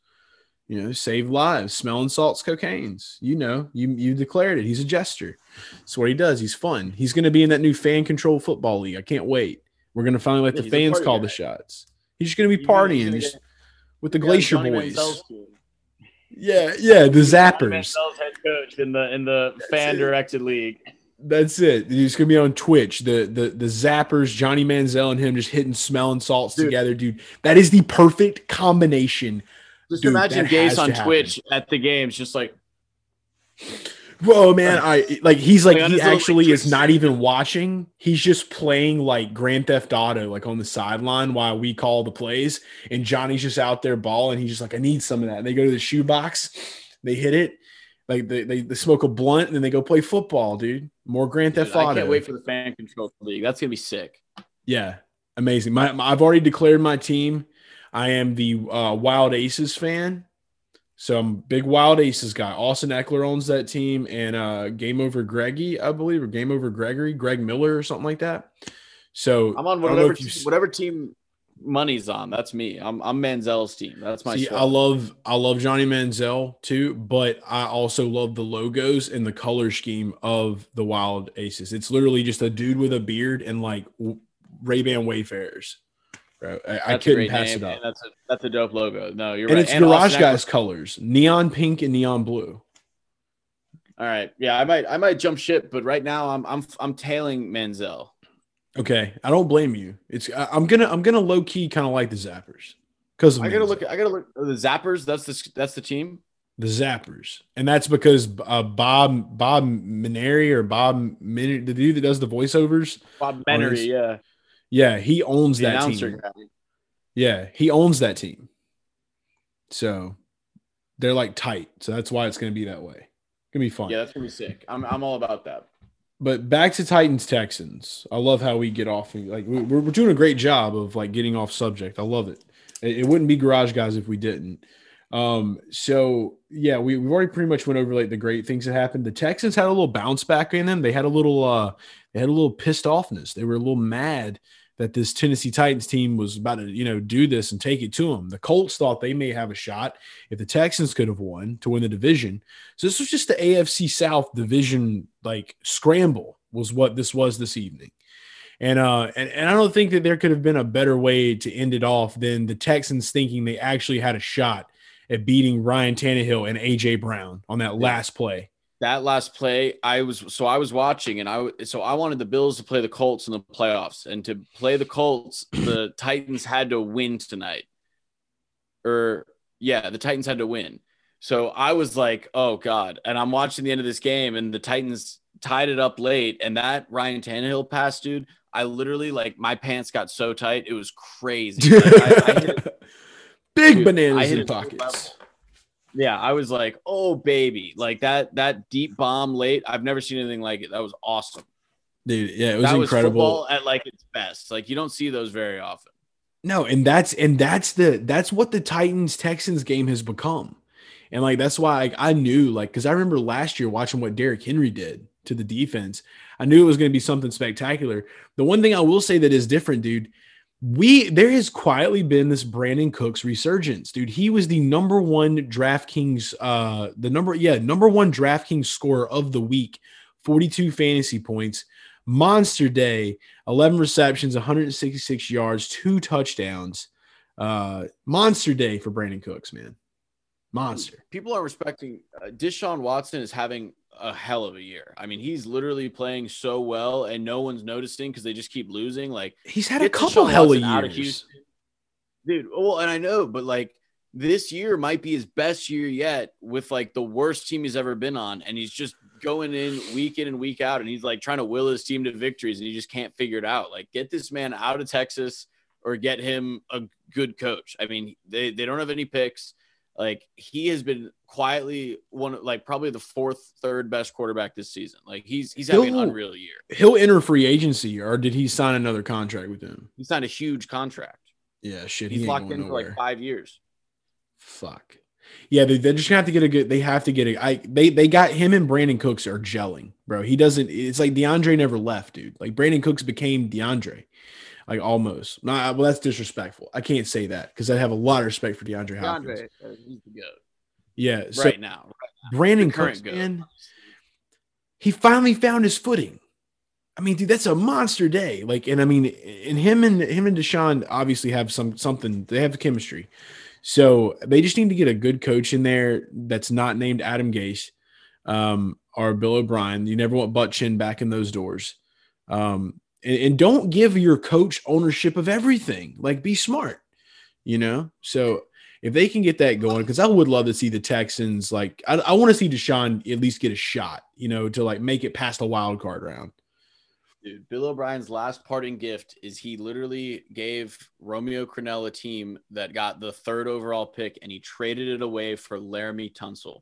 You know, save lives, smelling salts, cocaines. You know, you you declared it. He's a jester. That's what he does. He's fun. He's going to be in that new fan control football league. I can't wait. We're gonna finally let the he's fans call guy. the shots. He's just be He's gonna- he's partying just with the Glacier Boyz. Manziel's team. Yeah, yeah, the Zappers. Manziel's head coach in the in the fan directed league. That's it. He's gonna be on Twitch. The the the Zappers, Johnny Manziel and him just hitting smelling salts Dude. together, dude. That is the perfect combination. Just Dude, imagine that Gase on. Twitch at the games, just like Whoa, man! I like he's like Like, he actually is not even watching. He's just playing like Grand Theft Auto, like on the sideline while we call the plays, and Johnny's just out there balling. He's just like, I need some of that. And they go to the shoebox, they hit it, like they, they they smoke a blunt, and then they go play football, dude. More Grand dude, Theft I Auto. can't wait for the fan control league. That's gonna be sick. Yeah, amazing. My, my- I've already declared my team. I am the uh, Wild Aces fan, so I'm big Wild Aces guy. Austin Ekeler owns that team, and uh, Game Over Greggy, I believe, or Game Over Gregory, Greg Miller, or something like that. So I'm on I don't know whatever team, whatever team money's on. That's me. I'm I'm Manziel's team. That's my See. I love I love Johnny Manziel too, but I also love the logos and the color scheme of the Wild Aces. It's literally just a dude with a beard and like Ray Ban Wayfarers. Bro, I, I couldn't pass name, it up. That's a that's a dope logo. No, you're and right. it's Garage Austin Guys colors, neon pink and neon blue. All right, yeah, I might I might jump ship, but right now I'm I'm I'm tailing Manziel. Okay, I don't blame you. It's I, I'm gonna I'm gonna low key kind of like the Zappers because I gotta look. I gotta look. the Zappers. That's the that's the team. the Zappers, and that's because uh, Bob Bob Mineri or Bob Min- the dude that does the voiceovers. Bob Menery, yeah, Yeah, he owns the that team. guy. Yeah, he owns that team. So they're like tight. So that's why it's gonna be that way. It's Gonna be fun. Yeah, that's gonna be sick. I'm I'm all about that. but back to Titans Texans. I love how we get off. Like we- we're, we're doing a great job of like getting off subject. I love it. It, it wouldn't be Garage Guys if we didn't. Um, so yeah, we, we've already pretty much went over like the great things that happened. The Texans had a little bounce back in them. They had a little uh they had a little pissed offness. They were a little mad that this Tennessee Titans team was about to, you know, do this and take it to them. The Colts thought they may have a shot if the Texans could have won to win the division. So this was just the AFC South division like scramble was what this was this evening. And uh and, and I don't think that there could have been a better way to end it off than the Texans thinking they actually had a shot at beating Ryan Tannehill and AJ Brown on that last play. That last play, I was so I was watching, and I so I wanted the Bills to play the Colts in the playoffs, and to play the Colts, the Titans had to win tonight. Or yeah, the Titans had to win. So I was like, oh god, and I'm watching the end of this game, and the Titans tied it up late, and that Ryan Tannehill pass, dude. I literally like my pants got so tight, it was crazy. Like, I, I Big Dude, bananas in pockets. Yeah, I was like, "Oh baby!" Like that that deep bomb late. I've never seen anything like it. That was awesome. Dude, yeah, it was that incredible. was at like its best. Like you don't see those very often. No, and that's and that's the that's what the Titans Texans game has become. And like that's why like, I knew like because I remember last year watching what Derrick Henry did to the defense. I knew it was going to be something spectacular. The one thing I will say that is different, dude, we there has quietly been this Brandin Cooks resurgence, dude. He was the number one DraftKings, uh, the number yeah number one DraftKings scorer of the week, forty two fantasy points, monster day, eleven receptions, one hundred sixty six yards, two touchdowns, uh, monster day for Brandin Cooks, man, monster. People are respecting. Uh, Deshaun Watson is having a hell of a year. I mean, he's literally playing so well, and no one's noticing because they just keep losing. Like He's had a couple hell of years. Houston. dude. Well, and I know, but like this year might be his best year yet with like the worst team he's ever been on, and he's just going in week in and week out, and he's like trying to will his team to victories, and he just can't figure it out. Like, get this man out of Texas or get him a good coach. I mean, they they don't have any picks. Like he has been quietly one, of like probably the fourth, third best quarterback this season. Like he's he's having an He'll- unreal year. He'll enter free agency, or did he sign another contract with him? He signed a huge contract. Yeah, shit. He He's ain't locked in for like five years. Fuck. Yeah, they, they're just gonna have to get a good. They have to get a. I they they got him and Brandin Cooks are gelling, bro. He doesn't. It's like DeAndre never left, dude. Like Brandin Cooks became DeAndre, like almost. Nah, well, that's disrespectful. I can't say that because I have a lot of respect for DeAndre Hopkins. DeAndre, uh, he's the goat Yeah, so right now. Brandin The current Cooks, goat. he finally found his footing. I mean, dude, that's a monster day. Like, and I mean, and him and him and Deshaun obviously have some something. They have the chemistry, so they just need to get a good coach in there that's not named Adam Gase um, or Bill O'Brien. You never want butt chin back in those doors, um, and, and don't give your coach ownership of everything. Like, be smart, you know. So if they can get that going, because I would love to see the Texans. Like, I, I want to see Deshaun at least get a shot, you know, to like make it past the wild card round. Dude, Bill O'Brien's last parting gift is he literally gave Romeo Crennel a team that got the third overall pick and he traded it away for Laremy Tunsil.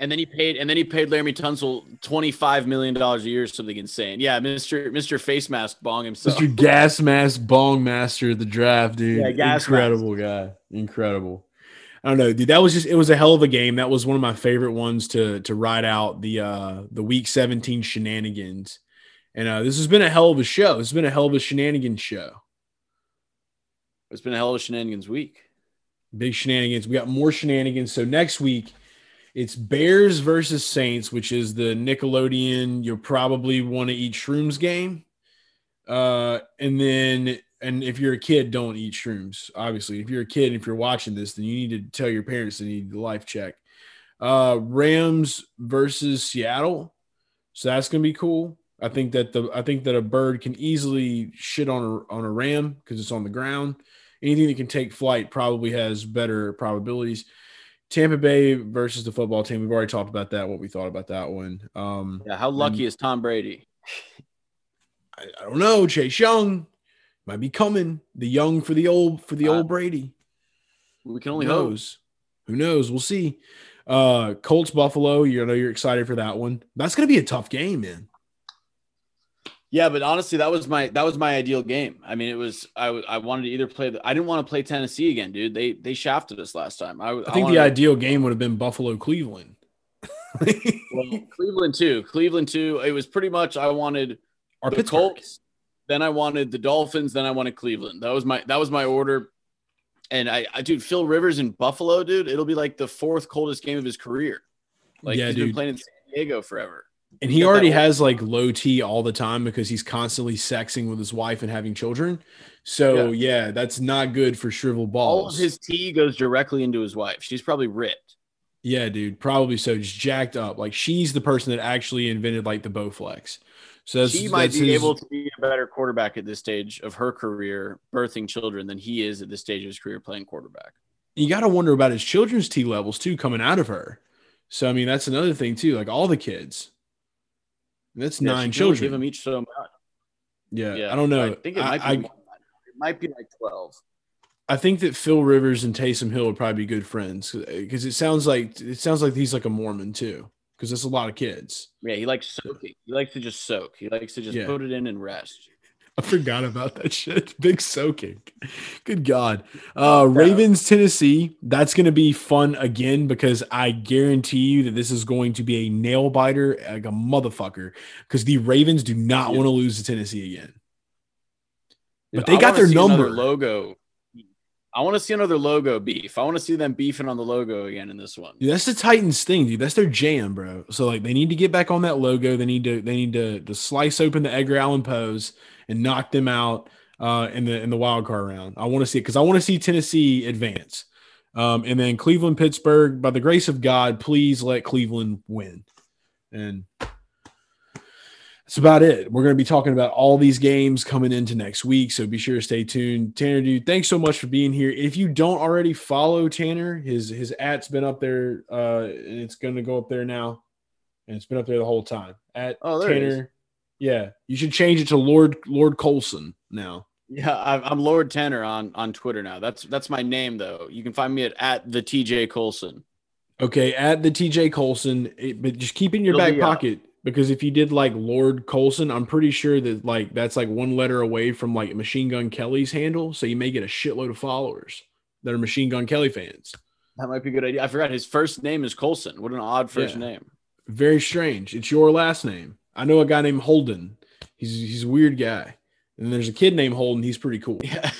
And then he paid and then he paid Laremy Tunsil $25 million a year or something insane. Yeah, Mr. Mr. Face Mask bong himself. Mr. Gas Mask Bong Master of the draft, dude. Yeah, gas Incredible guy. Incredible. I don't know, dude. That was just it was a hell of a game. That was one of my favorite ones to to ride out the uh the week 17 shenanigans. And uh this has been a hell of a show. This has been a hell of a shenanigans show. It's been a hell of a shenanigans week. Big shenanigans. We got more shenanigans. So next week it's Bears versus Saints, which is the Nickelodeon you'll probably want to eat shrooms game. Uh and then and if you're a kid, don't eat shrooms. Obviously, if you're a kid, and if you're watching this, then you need to tell your parents they need the life check. Uh, Rams versus Seattle, so that's gonna be cool. I think that the I think that a bird can easily shit on a on a ram because it's on the ground. Anything that can take flight probably has better probabilities. Tampa Bay versus the football team. We've already talked about that. What we thought about that one. Um, Yeah, how lucky and- is Tom Brady? I, I don't know. Chase Young might be coming. The young for the old for the Uh, old Brady. We can Who only hope. knows? Who knows? We'll see. Uh Colts Buffalo. You know you're excited for that one. That's gonna be a tough game, man. Yeah, but honestly, that was my that was my ideal game. I mean, it was I I wanted to either play the I didn't want to play Tennessee again, dude. They they shafted us last time. I, I think the ideal game would have been Buffalo Cleveland. well, Cleveland too. Cleveland too. It was pretty much I wanted or the Pittsburgh. Colts, then I wanted the Dolphins, then I wanted Cleveland. That was my that was my order. And I, I dude, Phil Rivers in Buffalo, dude, it'll be like the fourth coldest game of his career. Like Yeah, he's been playing in San Diego forever. And he already has like low T all the time because he's constantly sexing with his wife and having children. So yeah, that's not good for shriveled balls. All of his T goes directly into his wife. She's probably ripped. yeah, dude, probably so. Just jacked up. Like she's the person that actually invented like the Bowflex. So that's, she might be his- able to be a better quarterback at this stage of her career, birthing children, than he is at this stage of his career playing quarterback. you got to wonder about his children's T levels too coming out of her. So I mean, that's another thing too. Like all the kids, that's Yeah, nine she can only children. Give them each so much. yeah, Yeah, I don't know. I think it I, might be. I, than that. it might be like twelve. I think that Phil Rivers and Taysom Hill would probably be good friends because it sounds like it sounds like he's like a Mormon too because that's a lot of kids. Yeah, he likes soaking. He likes to just soak. He likes to just Yeah. put it in and rest. I forgot about that shit. Big soaking. Good God. Uh, Ravens, Tennessee. That's going to be fun again because I guarantee you that this is going to be a nail biter like a motherfucker because the Ravens do not Yeah. want to lose to Tennessee again. But they I got their number. Logo. I want to see another logo beef. I want to see them beefing on the logo again in this one. Dude, that's the Titans thing, dude. That's their jam, bro. So like they need to get back on that logo. They need to they need to, to slice open the Edgar Allan Poes and knock them out uh, in the in the wild card round. I want to see it because I want to see Tennessee advance. Um, and then Cleveland, Pittsburgh. By the grace of God, please let Cleveland win. And that's about it. We're going to be talking about all these games coming into next week. So be sure to stay tuned. Tanner, dude, thanks so much for being here. If you don't already follow Tanner, his his at's been up there, uh, and it's going to go up there now. And it's been up there the whole time. At Oh, there it is. Tanner. Yeah. You should change it to Lord Lord Colson now. Yeah, I'm I'm Lord Tanner on on Twitter now. That's that's my name though. You can find me at at the TJ Colson. Okay, at the TJ Colson, it, but just keep in your It'll back be pocket because if you did like Lord Colson, I'm pretty sure that like that's like one letter away from like Machine Gun Kelly's handle, so you may get a shitload of followers that are Machine Gun Kelly fans. That might be a good idea. I forgot his first name is Colson. What an odd first Yeah. name. Very strange. It's your last name. I know a guy named Holden. He's he's a weird guy. And there's a kid named Holden. He's pretty cool. Yeah.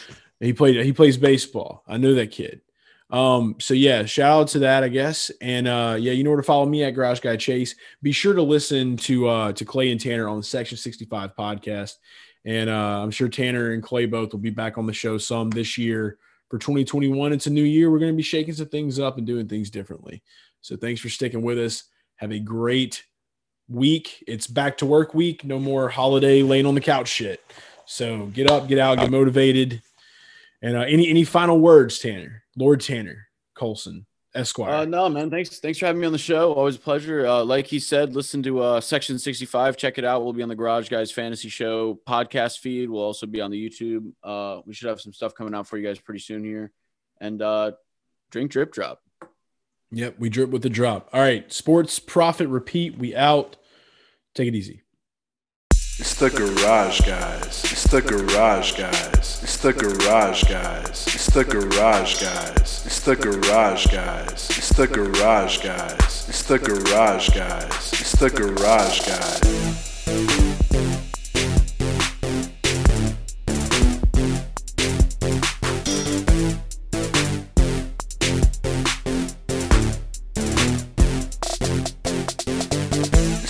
He played he plays baseball. I know that kid. Um, so yeah, shout out to that, I guess. And uh, yeah, you know where to follow me at Garage Guy Chase. Be sure to listen to uh, to Clay and Tanner on the Section 65 podcast. And uh, I'm sure Tanner and Clay both will be back on the show some this year for 2021. It's a new year. We're going to be shaking some things up and doing things differently. So thanks for sticking with us. Have a great week. It's back to work week. No more holiday laying on the couch shit. So get up, get out, get motivated. And uh, any any final words, Tanner? Lord Tanner Colson, Esquire. Uh, no, man. Thanks. Thanks for having me on the show. Always a pleasure. Uh, like he said, listen to uh, Section 65. Check it out. We'll be on the Garage Guys Fantasy Show podcast feed. We'll also be on the YouTube. Uh, we should have some stuff coming out for you guys pretty soon here. And uh, drink drip drop. Yep, we drip with the drop. All right, sports profit repeat. We out. Take it easy. It's the garage guys. It's the garage guys. It's the garage guys. It's the garage guys. It's the garage guys. It's the garage guys. It's the garage guys. It's the garage guys.